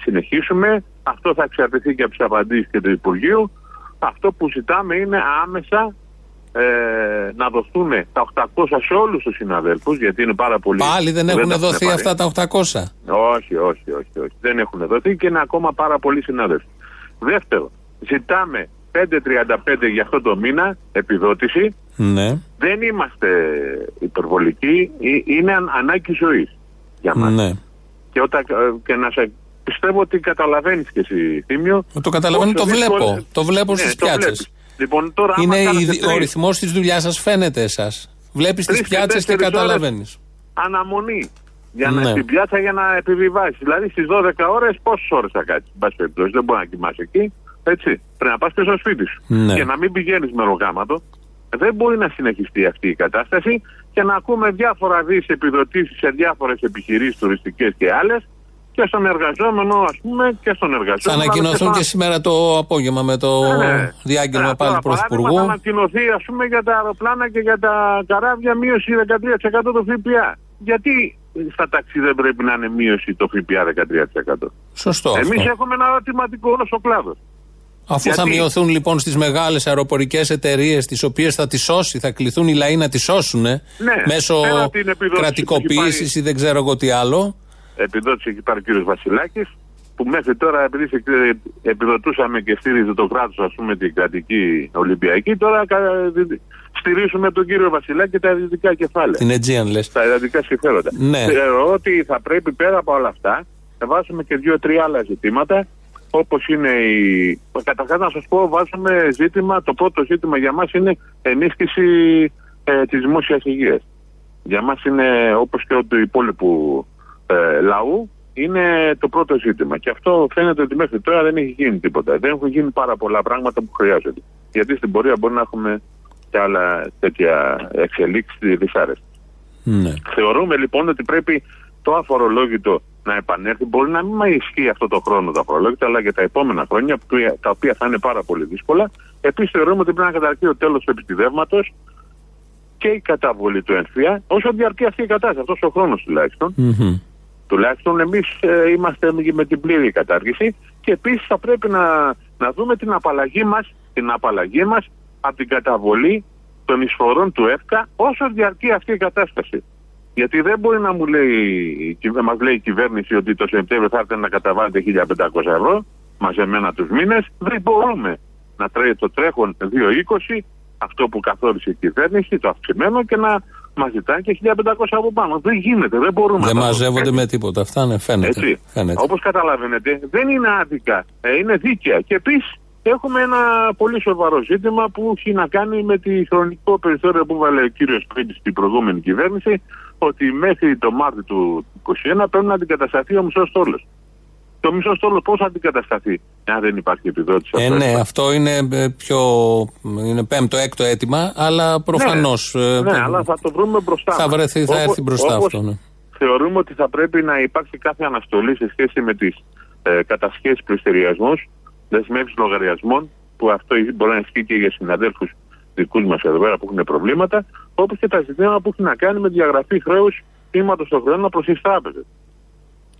συνεχίσουμε. Αυτό θα εξαρτηθεί και από τις απαντήσεις και του Υπουργείου. Αυτό που ζητάμε είναι άμεσα ε, να δοθούν τα 800 σε όλους τους συναδέλφους, γιατί είναι πάρα πολύ. Πάλι δεν έχουν τα δοθεί πάρει. αυτά τα 800. Όχι, όχι, όχι, όχι. Δεν έχουν δοθεί και είναι ακόμα πάρα πολλοί συνάδελφοι. Δεύτερο, ζητάμε 5.35 για αυτό το μήνα επιδότηση. Ναι. Δεν είμαστε υπερβολικοί, ε- είναι αν- ανάγκη ζωής για μας. Ναι. Και, όταν, ε, και να σε πιστεύω ότι καταλαβαίνεις και εσύ, Θήμιο. Το καταλαβαίνω, πόσο το βλέπω. δύσκολο- Το βλέπω Ναι, στις το πιάτσες. βλέπεις. Λοιπόν, τώρα άμα Είναι κάνετε η- ο τρεις- ρυθμός της δουλειάς σας φαίνεται εσάς. Βλέπεις τις Τρεις και πιάτσες και τέσσερις καταλαβαίνεις. αναμονή. Για να Ναι. στην πιάτσα για να επιβιβάσεις. Δηλαδή στις 12 ώρες, πόσες ώρες θα κάτσεις. Εν πάση περιπτώσει, δεν μπορεί να κοιμάσαι εκεί. Έτσι. Πρέπει να πας και στο σπίτι σου. Ναι. Και να μην πηγαίνεις με ρογάματο. Δεν μπορεί να συνεχιστεί αυτή η κατάσταση και να ακούμε διάφορα δις επιδοτήσεις σε διάφορες επιχειρήσεις τουριστικές και άλλες και στον εργαζόμενο, ας πούμε, και στον Θα εργαζόμενο. ανακοινωθούν αλλά και σήμερα το απόγευμα με το Ναι, ναι. διάγγελμα Ε, πάλι τώρα, του παράδειγμα, Πρωθυπουργού. Θα ανακοινωθεί, ας πούμε, για τα αεροπλάνα και για τα καράβια μείωση 13% το ΦΠΑ. Γιατί στα ταξί δεν πρέπει να είναι μείωση το ΦΠΑ 13%. Σωστό. Εμείς αυτό. έχουμε ένα ερωτηματικό όλος ο κλάδος. Αφού θα γιατί- μειωθούν λοιπόν στις μεγάλες αεροπορικές εταιρείες, τις οποίες θα τις σώσει, θα κληθούν οι λαοί να τις σώσουν μέσω πέρα την επιδότηση που κρατικοποίησης έχει ή δεν ξέρω εγώ τι άλλο. Επιδότηση έχει πάρει ο κύριος Βασιλάκης, που μέχρι τώρα επειδή σε- επιδοτούσαμε και στήριζε το κράτος, ας πούμε, την κρατική Ολυμπιακή, τώρα κα- στηρίζουμε τον κύριο Βασιλάκη και τα ιδιωτικά κεφάλαια. Την Aegean λες. τα ιδιωτικά συμφέροντα. Ναι. Θεωρώ ότι θα πρέπει πέρα από όλα αυτά να βάζουμε και δύο-τρία άλλα ζητήματα, όπως είναι η. Καταρχάς, να σας πω, βάζουμε ζήτημα. Το πρώτο ζήτημα για μας είναι ενίσχυση ε, της δημόσιας υγείας. Για μας είναι, όπως και του υπόλοιπου ε, λαού, είναι το πρώτο ζήτημα. Και αυτό φαίνεται ότι μέχρι τώρα δεν έχει γίνει τίποτα. Δεν έχουν γίνει πάρα πολλά πράγματα που χρειάζονται. Γιατί στην πορεία μπορεί να έχουμε και άλλα τέτοια εξελίξεις δυσάρεστα. Ναι. Θεωρούμε λοιπόν ότι πρέπει το αφορολόγητο να επανέλθει. Μπορεί να μην μα ισχύει αυτό το χρόνο το αφορολόγητο, αλλά για τα επόμενα χρόνια, που- τα οποία θα είναι πάρα πολύ δύσκολα. Επίσης, θεωρούμε ότι πρέπει να καταρκεί ο τέλος του επιστηδεύματο και η καταβολή του ΕΝΦΙΑ, όσο διαρκεί αυτή η κατάσταση, αυτός ο χρόνος τουλάχιστον. Τουλάχιστον εμείς είμαστε με την πλήρη κατάργηση και επίσης θα πρέπει να, να δούμε την απαλλαγή μας την απαλλαγή μας από την καταβολή των εισφορών του ΕΦΚΑ όσο διαρκεί αυτή η κατάσταση. Γιατί δεν μπορεί να μου λέει, μας λέει η κυβέρνηση ότι το Σεπτέμβριο θα έρθει να καταβάλλετε 1.500 ευρώ μαζεμένα τους μήνες. Δεν μπορούμε να τρέχει το τρέχον 2,20 αυτό που καθόρισε η κυβέρνηση, το αυξημένο και να μα ζητάει και 1.500 από πάνω. Δεν γίνεται, δεν μπορούμε Δεν να το μαζεύονται με τίποτα. Αυτά ναι, φαίνεται. έτσι. φαίνεται. Όπως καταλαβαίνετε, δεν είναι άδικα. Ε, είναι δίκαια. Και επίσης έχουμε ένα πολύ σοβαρό ζήτημα που έχει να κάνει με τη χρονικό περιθώριο που βάλε ο κύριος Πρίτη στην προηγούμενη κυβέρνηση, ότι μέχρι το Μάρτιο του 2021 πρέπει να αντικατασταθεί ο μισός στόλο. Το μισό στόλο πώς θα αντικατασταθεί, αν δεν υπάρχει επιδότηση. Ε, ναι, αυτό είναι ε, πιο. είναι πέμπτο, έκτο αίτημα, αλλά προφανώς. Ναι, ναι, αλλά θα το βρούμε μπροστά. Θα μας. βρεθεί, θα Όπως- έρθει μπροστά όπως αυτό. Ναι. Θεωρούμε ότι θα πρέπει να υπάρξει κάθε αναστολή σε σχέση με τις ε, κατασχέσεις πληστηριασμού, δεσμεύσεις λογαριασμών, που αυτό μπορεί να ισχύει και για συναδέλφους δικούς μας εδώ πέρα που έχουν προβλήματα, όπως και τα ζητήματα που έχουν να κάνει με διαγραφή χρέους θύματο των χρεών προς τις τράπεζες.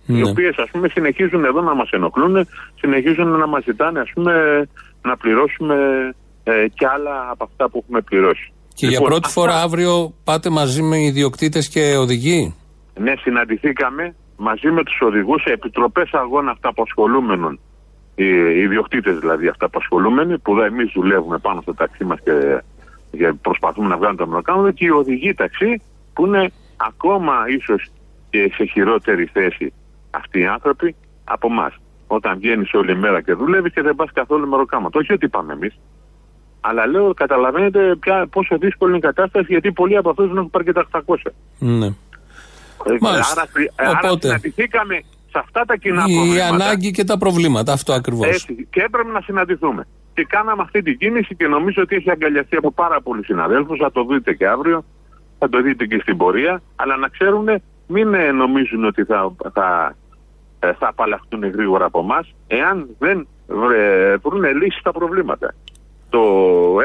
Οι Ναι. οποίες ας πούμε συνεχίζουν εδώ να μας ενοχλούν, συνεχίζουν να μας ζητάνε ας πούμε να πληρώσουμε ε, κι άλλα από αυτά που έχουμε πληρώσει. Και για Λοιπόν, πρώτη αυτά- φορά αύριο πάτε μαζί με ιδιοκτήτες και οδηγοί; Ναι, συναντηθήκαμε μαζί με τους οδηγούς σε επιτροπές αγώνα αυταπασχολούμενων. Οι ιδιοκτήτες δηλαδή αυταπασχολούμενοι, που εμείς δουλεύουμε πάνω στο ταξί μας και, και προσπαθούμε να βγάλουμε το μεροκάμα, και οι οδηγοί ταξί που είναι ακόμα ίσως και σε χειρότερη θέση αυτοί οι άνθρωποι από εμάς. Όταν βγαίνεις όλη μέρα και δουλεύεις και δεν πας καθόλου μεροκάμα. Όχι ότι πάμε εμείς. Αλλά λέω, καταλαβαίνετε πια πόσο δύσκολη είναι η κατάσταση, γιατί πολλοί από αυτούς δεν έχουν πάρει και τα 800. Ναι. Ε, Μάλιστα. Άρα, χρη- άρα Οπότε- συναντηθήκαμε σε αυτά τα κοινά Η προβλήματα. ανάγκη και τα προβλήματα. Αυτό ακριβώς. Έτσι, και έπρεπε να συναντηθούμε. Και κάναμε αυτή την κίνηση και νομίζω ότι έχει αγκαλιαστεί από πάρα πολλούς συναδέλφους. Θα το δείτε και αύριο. Θα το δείτε και στην πορεία. Αλλά να ξέρουν, μην ε, νομίζουν ότι θα, θα, ε, θα απαλλαχτούν γρήγορα από εμάς, εάν δεν βρε, βρουν λύσει στα προβλήματα. Το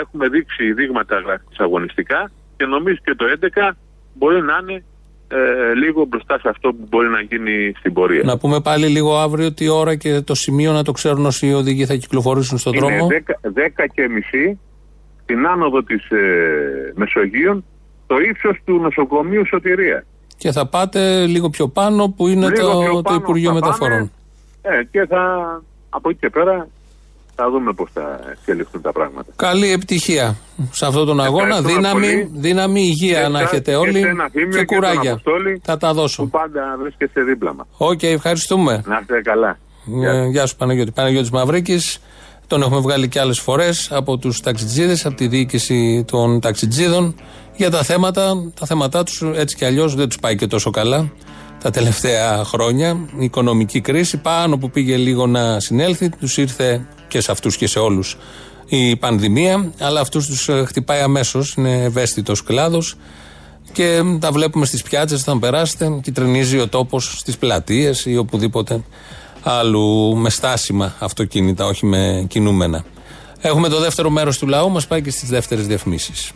έχουμε δείξει δείγματα αγωνιστικά και νομίζω και το 11 μπορεί να είναι ε, λίγο μπροστά σε αυτό που μπορεί να γίνει στην πορεία. Να πούμε πάλι λίγο αύριο τι ώρα και το σημείο να το ξέρουν όσοι οδηγοί θα κυκλοφορήσουν στον δρόμο. Είναι 10, 10 και μισή στην άνοδο της ε, Μεσογείων το ύψος του νοσοκομείου Σωτηρία. Και θα πάτε λίγο πιο πάνω που είναι Λίγο το, πιο το πάνω Υπουργείο θα πάμε. Μεταφορών. Ε, και θα από εκεί και πέρα θα δούμε πώς θα εξελιχθούν τα πράγματα. Καλή επιτυχία σε αυτόν τον αγώνα. Ευχαριστούμε Δύναμη, πολύ. δύναμη, υγεία Και να εσάς έχετε και όλοι εσένα, Θήμιο, και και τον κουράγια. Αποστόλη, Θα τα δώσω. Που πάντα βρίσκεστε δίπλα μας. Οκ, ευχαριστούμε. Να είστε καλά. Ε, Γεια σου Παναγιώτη. Παναγιώτης Μαυρίκης. Τον έχουμε βγάλει και άλλες φορές από τους ταξιτζίδες, από τη διοίκηση των ταξιτζίδων για τα θέματα, τα θέματά τους έτσι κι αλλιώς δεν τους πάει και τόσο καλά τα τελευταία χρόνια. Η οικονομική κρίση πάνω που πήγε λίγο να συνέλθει, τους ήρθε και σε αυτούς και σε όλους η πανδημία, αλλά αυτούς τους ε, χτυπάει αμέσως, είναι ευαίσθητος κλάδος και τα βλέπουμε στις πιάτσες όταν περάσετε κυτρινίζει ο τόπος στις πλατείες ή οπουδήποτε άλλου με στάσιμα αυτοκίνητα, όχι με κινούμενα. Έχουμε το δεύτερο μέρος του λαού, μας πάει και στις δεύτερες διαφημίσεις.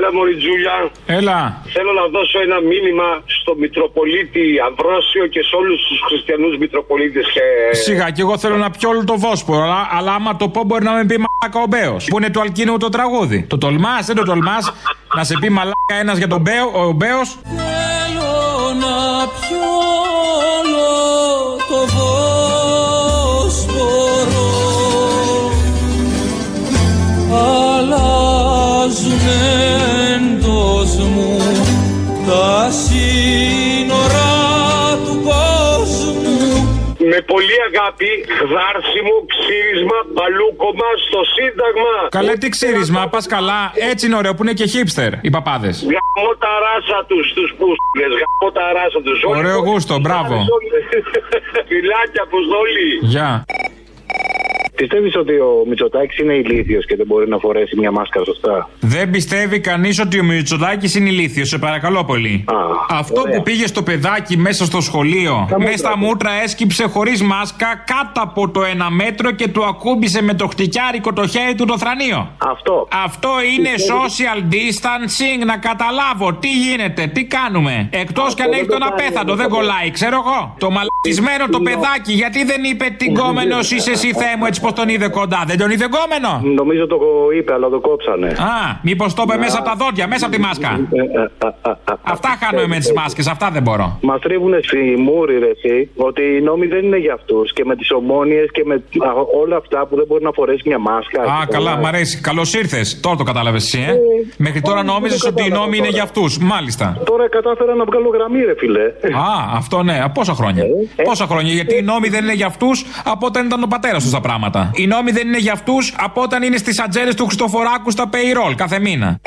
Έλα μωρή Τζούλια. Έλα. Θέλω να δώσω ένα μήνυμα στο Μητροπολίτη Αμβρόσιο και σε όλους τους χριστιανούς Μητροπολίτες και... Σιγά, και εγώ θέλω να πιω όλο το Βόσπορο, αλλά, αλλά άμα το πω μπορεί να με πει μαλάκα ο Μπέος. Που είναι του Αλκίνου το τραγούδι. Το τολμάς, δεν το τολμάς. να σε πει μαλάκα ένας για τον Μπέο, ο Μπέος. Θέλω να πιω όλο το Βόσπορο πολύ αγάπη, γδάρσιμο, ξύρισμα, παλούκομα στο Σύνταγμα. Καλέ τι ξύρισμα, πας καλά. Έτσι είναι ωραίο που είναι και χίπστερ οι παπάδες. Γαμώ τα ράσα τους, τους πούστες, γαμώ τα ράσα τους. Όλοι Ωραίο όλοι- γούστο, μπράβο. Φιλάκια, αποστολή. Γεια. Πιστεύεις ότι ο Μητσοτάκης είναι ηλίθιος και δεν μπορεί να φορέσει μια μάσκα σωστά; Δεν πιστεύει κανείς ότι ο Μητσοτάκης είναι ηλίθιος, σε παρακαλώ πολύ. Αυτό ωραία. που πήγε στο παιδάκι μέσα στο σχολείο, Τα μέσα μούτρα στα του. μούτρα έσκυψε χωρίς μάσκα κάτω από το ένα μέτρο και του ακούμπησε με το χτυκιάρικο το χέρι του το θρανίο. Αυτό. Αυτό είναι social distancing, να καταλάβω τι γίνεται, τι κάνουμε. Εκτός κι αν δεν έχει το τον κάνει απέθαντο, όμως δεν αυτό. κολλάει, ξέρω εγώ. Το μαλακισμένο το παιδάκι, γιατί δεν είπε την κόμενος είσαι εσύ Θεέ μου έτσι πω πω τον είδε κοντά, δεν τον είδε γκόμενο; Νομίζω το είπε, αλλά το κόψανε. Α, μήπως το είπε μέσα από τα δόντια, μέσα από τη μάσκα. Αυτά χάνουμε με τις μάσκες, αυτά δεν μπορώ. Μας τρίβουνε στη μούρη, ρε, εσύ, ότι οι νόμοι δεν είναι για αυτούς. Και με τις ομόνιες και με α, όλα αυτά που δεν μπορεί να φορέσει μια μάσκα. Α, καλά, μ' αρέσει. Καλώς ήρθες. Τώρα το κατάλαβες εσύ, ε; Μέχρι τώρα νόμιζες ότι οι νόμοι είναι για αυτούς. Μάλιστα. Τώρα κατάφερα να βγάλω γραμμή, ρε φιλέ. Α, αυτό ναι. Πόσα χρόνια; Πόσα χρόνια; Γιατί οι νόμοι δεν είναι για αυτούς από όταν ήταν ο πατέρας τους τα πράγματα. Οι νόμοι δεν είναι για αυτούς από όταν είναι στις ατζέρε του Χριστοφοράκου στα payroll κάθε μήνα.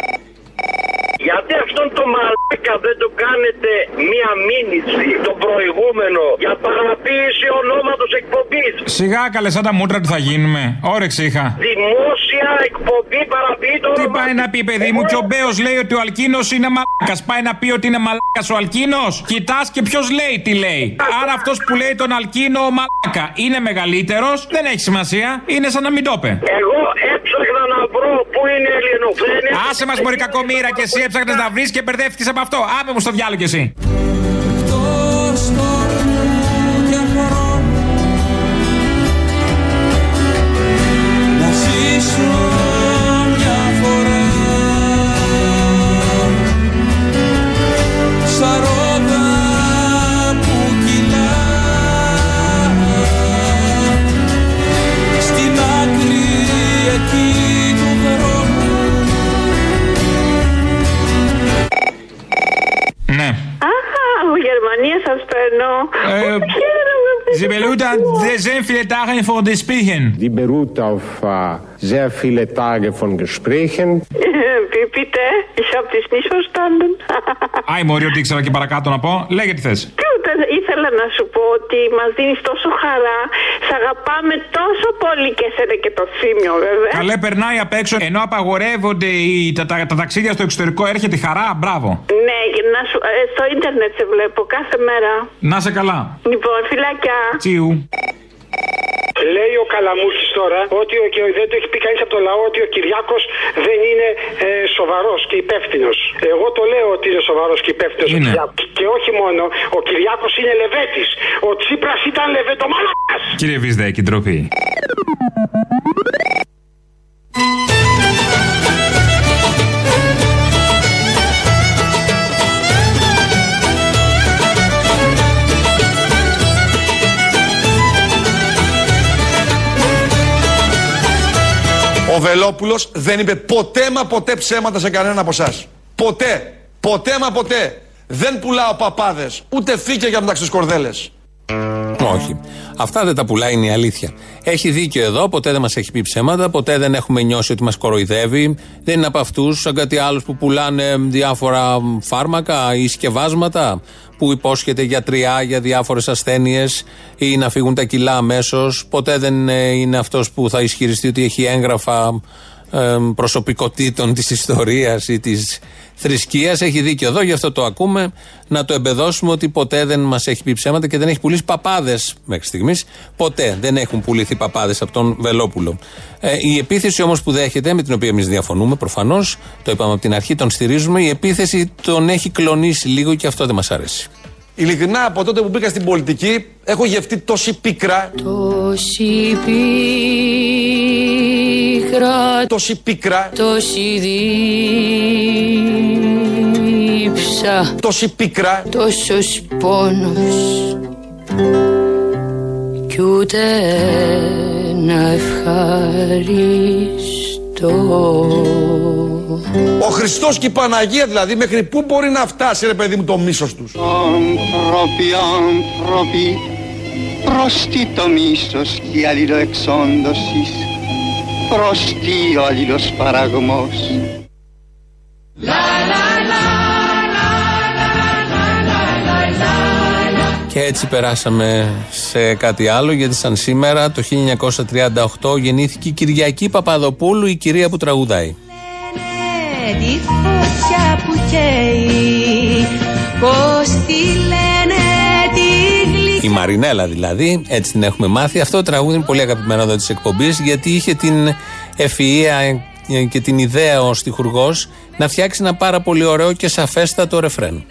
Γιατί αυτόν το μαλάκα δεν του κάνετε μία μήνυση το προηγούμενο για παραποίηση ονόματος εκπομπής; Σιγά καλέ, σαν τα μούτρα του θα γίνουμε. Όρεξη είχα. Δημόσια εκπομπή παραποίη το Τι πάει να πει, παιδί μου, και ο Μπέος λέει ότι ο Αλκίνος είναι μαλάκας. Πάει να πει ότι είναι μαλάκας ο Αλκίνος. Κοιτάς και ποιος λέει τι λέει. Άρα αυτός που λέει τον Αλκίνο ο μαλάκα είναι μεγαλύτερος, δεν έχει σημασία. Είναι σαν να μην το είπε. Εγώ έψαχνα να βρω πού είναι η ελληνοφρένεια. Άσε μας μπορεί κακομήρα και εσύ έψαχνε να βρεις και μπερδεύτηκες από αυτό. Άμε μου στο διάλογο κι εσύ. Γερμανία σα παίρνω. Ε, Χαίρομαι. Sie beruht sehr viele Tage von den Spichen. Die beruht auf äh, sehr viele Tage von Gesprächen. Wie bitte? Ich habe dich nicht verstanden. Άι, Μωρή, ότι ήξερα και παρακάτω να πω. Λέγε τι θε. Τίποτα, ήθελα να σου πω ότι μας δίνεις τόσο χαρά. Σ' αγαπάμε τόσο πολύ και εσένα και το θύμιο, βέβαια. Καλέ, περνάει απ' έξω ενώ απαγορεύονται οι, τα, τα, τα ταξίδια στο εξωτερικό. Έρχεται η χαρά, μπράβο. Ναι, να σου, ε, στο ίντερνετ σε βλέπω κάθε μέρα. Να σε καλά. Λοιπόν, φυλάκια. Τσιου. Λέει ο Καλαμούκης τώρα ότι ο, και δεν το έχει πει κανείς από το λαό ότι ο Κυριάκος δεν είναι ε, σοβαρός και υπεύθυνος. Εγώ το λέω ότι είναι σοβαρός και υπεύθυνος ο Είναι. Κυριάκος. Και όχι μόνο, ο Κυριάκος είναι λεβέτης. Ο Τσίπρας ήταν λεβετομάλακα. Κύριε Βυσδέκη, ντροπή. Ο Βελόπουλος δεν είπε ποτέ μα ποτέ ψέματα σε κανέναν από εσάς. Ποτέ. Ποτέ μα ποτέ. Δεν πουλάω παπάδες. Ούτε φύκια για μεταξύ κορδέλε. Όχι. Αυτά δεν τα πουλάει, είναι η αλήθεια. Έχει δίκιο εδώ, ποτέ δεν μας έχει πει ψέματα, ποτέ δεν έχουμε νιώσει ότι μας κοροϊδεύει. Δεν είναι από αυτούς, σαν κάτι άλλο που πουλάνε διάφορα φάρμακα ή σκευάσματα, που υπόσχεται γιατριά για διάφορες ασθένειες ή να φύγουν τα κιλά αμέσως. Ποτέ δεν ε, είναι αυτός που θα ισχυριστεί ότι έχει έγγραφα ε, προσωπικότητων της ιστορίας ή της θρησκείας. Έχει δίκιο εδώ, γι' αυτό το ακούμε. Να το εμπεδώσουμε ότι ποτέ δεν μας έχει πει ψέματα και δεν έχει πουλήσει παπάδες μέχρι στιγμής. Ποτέ δεν έχουν πουληθεί παπάδες από τον Βελόπουλο. Ε, η επίθεση όμως που δέχεται με την οποία εμείς διαφωνούμε προφανώς το είπαμε από την αρχή τον στηρίζουμε η επίθεση τον έχει κλονίσει λίγο και αυτό δεν μας αρέσει. Ειλικρινά από τότε που μπήκα στην πολιτική έχω γευτεί τόση πίκρα. Τόση πίκρα Τόση πίκρα. Τόση δίψα Τόση πίκρα. Τόσος πόνος Κι ούτε να ευχαριστώ Ο Χριστός και η Παναγία δηλαδή μέχρι πού μπορεί να φτάσει ρε παιδί μου το μίσος τους; Άνθρωποι, άνθρωποι, προς τι το μίσος και η αλληλοεξόντωσης, προς τι ο αλληλοσπαραγμός. Και έτσι περάσαμε σε κάτι άλλο, γιατί σαν σήμερα το 1938 γεννήθηκε η Κυριακή Παπαδοπούλου, η κυρία που τραγουδάει. τη φωτιά που καίει Η Μαρινέλα δηλαδή, έτσι την έχουμε μάθει. Αυτό το τραγούδι είναι πολύ αγαπημένο εδώ της εκπομπής, γιατί είχε την ευφυΐα και την ιδέα ο στιχουργός να φτιάξει ένα πάρα πολύ ωραίο και σαφέστατο ρεφρέν.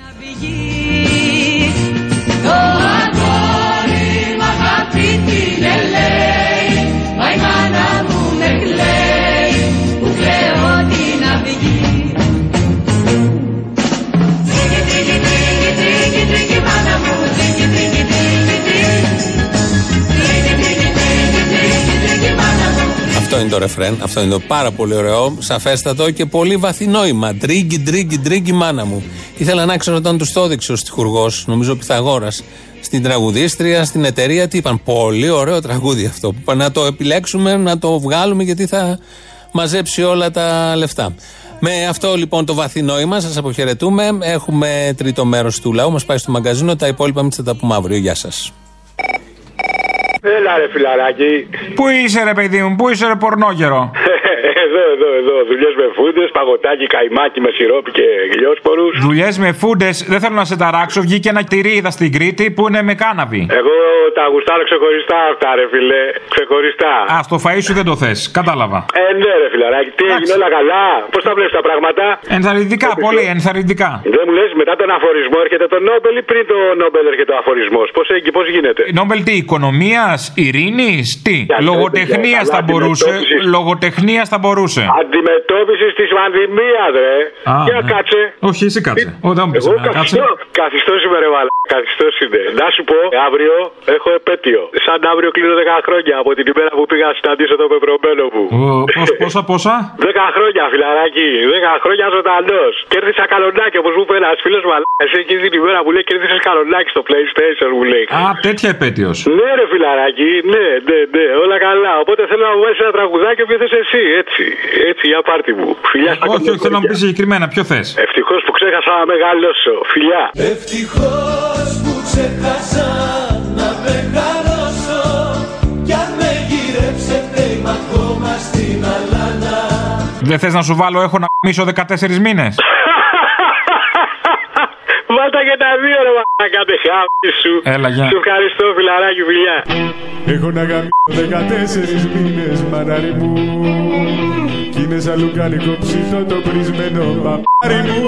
Το ρεφρέν. Αυτό είναι το πάρα πολύ ωραίο, σαφέστατο και πολύ βαθύ νόημα. Τρίγκι, τρίγκι, τρίγκι, μάνα μου. Ήθελα να ξέρω όταν τους το έδειξε ο στιχουργός, νομίζω Πυθαγόρας, στην τραγουδίστρια, στην εταιρεία. Τι είπαν, Πολύ ωραίο τραγούδι αυτό. Είπαν να το επιλέξουμε, να το βγάλουμε γιατί θα μαζέψει όλα τα λεφτά. Με αυτό λοιπόν το βαθύ νόημα σας αποχαιρετούμε. Έχουμε τρίτο μέρος του λαού. Μας πάει στο μαγκαζίνο. Τα υπόλοιπα μην θα τα πούμε αύριο. Γεια σας. Έλα ρε φιλαράκι. Πού είσαι ρε παιδί μου, πού είσαι ρε πορνόγερο; εδώ, εδώ, εδώ. Δουλειές με φούντες, παγωτάκι, καϊμάκι με σιρόπι και γλιόσπορους. Δουλειές με φούντες, δεν θέλω να σε ταράξω. Βγήκε ένα κτηρί είδα στην Κρήτη που είναι με κάναβι. Εγώ τα γουστάρω ξεχωριστά αυτά, ρε φιλέ. Ξεχωριστά. Α, στο φαΐ σου δεν το θες. Κατάλαβα. Ε, ναι, ρε φιλαράκι. Τι έγινε όλα καλά. Πώς τα βλέπεις τα πράγματα; Ενθαρρυντικά, πολύ ενθαρρυντικά. Δεν μου λες μετά τον αφορισμό έρχεται το Νόμπελ ή πριν το Νόμπελ έρχεται ο αφορισμός; Πώς πώς γίνεται; Νόμπελ τι, οικονομίας, ειρήνης, τι. Λογοτεχνίας θα μπορούσε. Λογοτεχνίας θα μπορούσε. Αντιμετώπισης της πανδημίας, ρε. Α, Για ναι. κάτσε. Όχι, εσύ κάτσε. Όταν μου πεις Εγώ να κάτσε. καθιστώ, καθιστώ σήμερα, βάλα. Καθιστό είναι. Να σου πω, αύριο έχω επέτειο. Σαν αύριο κλείνω 10 χρόνια από την ημέρα που πήγα να συναντήσω το πεπρωμένο μου. Ω, πώς- Πόσα, πόσα; 10 χρόνια, φιλαράκι. 10 χρόνια ζωντανός. Κέρδισα καλονάκι όπως μου είπε ένας φίλος μου. Αλλά εσύ εκεί την ημέρα που λέει κέρδισες καλονάκι στο PlayStation μου λέει. Α, τέτοια επέτειος. Ναι, ρε φιλαράκι, ναι, ναι, ναι, όλα καλά. Οπότε θέλω να μου βάλεις ένα τραγουδάκι όποιο θες εσύ. Έτσι, έτσι, για πάρτι μου. Φιλιά στα Όχι, όχι, θέλω να μου πεις συγκεκριμένα, ποιο θες; Ευτυχώς που ξέχασα να μεγαλώσω. Φιλιά. Ευτυχώς που ξέχασα να μεγαλώσω Κι αν με γυρέψετε είμαι ακόμα στην αλάνα Δεν θες να σου βάλω, έχω να μίσω 14 μήνες; Βάλτα και τα δύο ρε μαλάκα χάμι σου. Έλα, γεια. Σου ευχαριστώ φιλαράκι, φιλιά. Έχω να γαμίσω 14 μήνες μανάρι μου Κι είναι σαν λουκάνικο ψήθο το πρισμένο παπάρι μου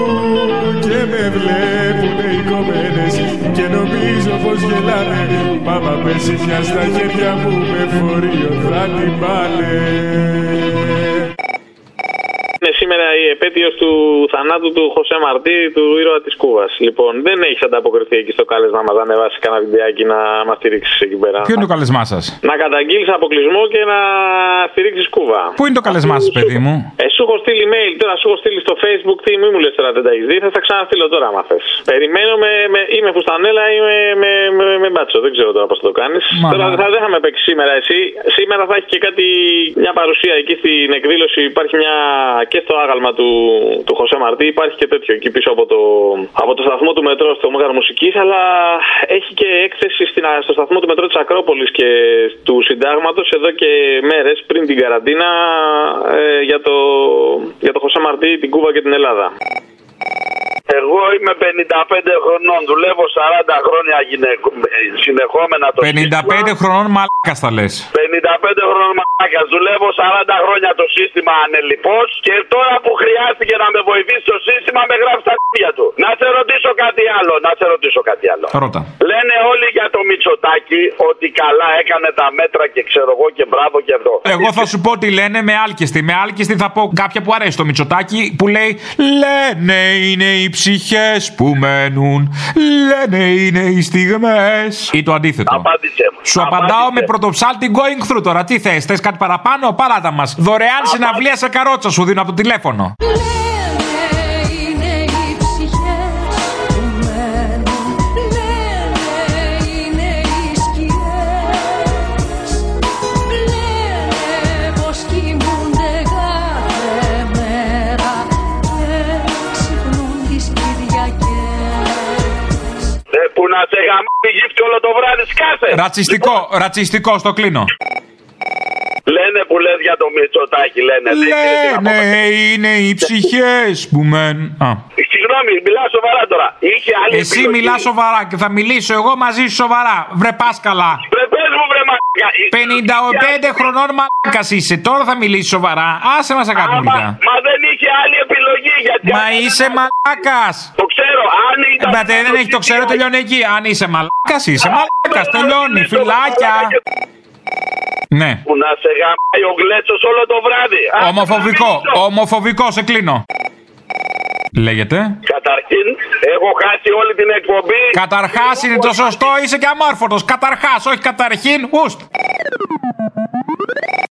Και με βλέπουνε οι κομμένες και νομίζω πως γελάνε Μάμα πέσει μια στα χέρια μου με φορείο θα την πάνε Είναι σήμερα η επέτειος του θανάτου του Χωσέ Μαρτί, του ήρωα της Κούβας. Λοιπόν, δεν έχεις ανταποκριθεί εκεί στο κάλεσμα μας να ανεβάσεις κανένα βιντεάκι να μας στηρίξεις εκεί πέρα. Ποιο είναι το καλεσμά σας; Να καταγγείλεις αποκλεισμό και να στηρίξεις Κούβα. Πού είναι το καλεσμά σας, παιδί μου; Ε, σου έχω στείλει mail, τώρα σου έχω στείλει στο facebook, τι μη μου λες τώρα δεν τα έχεις δει, θα τα ξαναστείλω τώρα άμα θες. Περιμένω με, με, ή με φουστανέλα ή με, με, με, με μπάτσο, δεν ξέρω τώρα πώς θα το κάνεις. Μα, Τώρα μα. θα δεν θα με παίξει σήμερα εσύ. Σήμερα θα έχει και κάτι, μια παρουσία εκεί στην εκδήλωση. Υπάρχει μια και στο άγαλμα του, του Χωσέ Μαρτί, υπάρχει και τέτοιο εκεί πίσω από το, από το σταθμό του μετρό στο Μέγαρο Μουσικής, αλλά έχει και έκθεση στην, στο σταθμό του μετρό της Ακρόπολης και του Συντάγματος εδώ και μέρες πριν την καραντίνα ε, για, το, για το Χωσέ Μαρτί, την Κούβα και την Ελλάδα. Εγώ είμαι 55 χρονών, δουλεύω 40 χρόνια γυναικο... συνεχόμενα το 55 χρονών μαλάκας τα λες. 55 χρονών μαλάκας. Δουλεύω 40 χρόνια το σύστημα ανελειπώς και τώρα που χρειάστηκε να με βοηθήσει το σύστημα με γράφει στα αρχεία του. Να σε ρωτήσω κάτι άλλο, να σε ρωτήσω κάτι άλλο. Ρώτα. Λένε όλοι για το Μητσοτάκι ότι καλά έκανε τα μέτρα και ξέρω εγώ και μπράβο και αυτό. Εγώ θα σου πω τι λένε με άλκιστη. Με άλκιστη θα πω κάποια που αρέσει το Μητσοτάκι που λέει Λένε είναι οι ψυχές που μένουν. Λένε είναι οι στιγμές. Ή το αντίθετο. Απάντησέ μου. Σου απαντάω με πρωτοψάλτη going through τώρα. Τι θες, θες κάτι παραπάνω, παράτα μας. Δωρεάν συναυλία σε καρότσα σου δίνω από το τηλέφωνο. Να σε γαμίσει γύφτη όλο το βράδυ σκάσε. Ρατσιστικό, ρατσιστικό, στο κλείνω. Λένε που λες για το Μητσοτάκι, λένε. δεν γίνεται να Λένε είναι οι ψυχές που μένουν. Α. Συγγνώμη, μιλά σοβαρά τώρα. Είχε άλλη Εσύ επιλογή. μιλάς σοβαρά και θα μιλήσω εγώ μαζί σου σοβαρά. Βρε Πάσκαλα. Βρε πες μου βρε μαλάκα. 55 χρονών μαλάκας είσαι. Τώρα θα μιλήσεις σοβαρά. Άσε μα ακαπούλια. Μα δεν είχε άλλη επιλογή γιατί... Μα είσαι μαλάκας. Το ξέρω, αν ήταν... Μα δεν έχει το ξέρω, τελειώνει εκεί. Αν είσαι μαλάκας, είσαι μαλάκας. Τελειώνει. Φιλάκια. Ναι. Που να σε γαμάει ο γλέτσος όλο το βράδυ. Α, Ομοφοβικό. Ομοφοβικό, σε κλείνω. Λέγεται. Καταρχήν, έχω χάσει όλη την εκπομπή. Καταρχάς είναι το σωστό, είσαι και αμόρφωτο. Καταρχάς, όχι καταρχήν. Ουστ.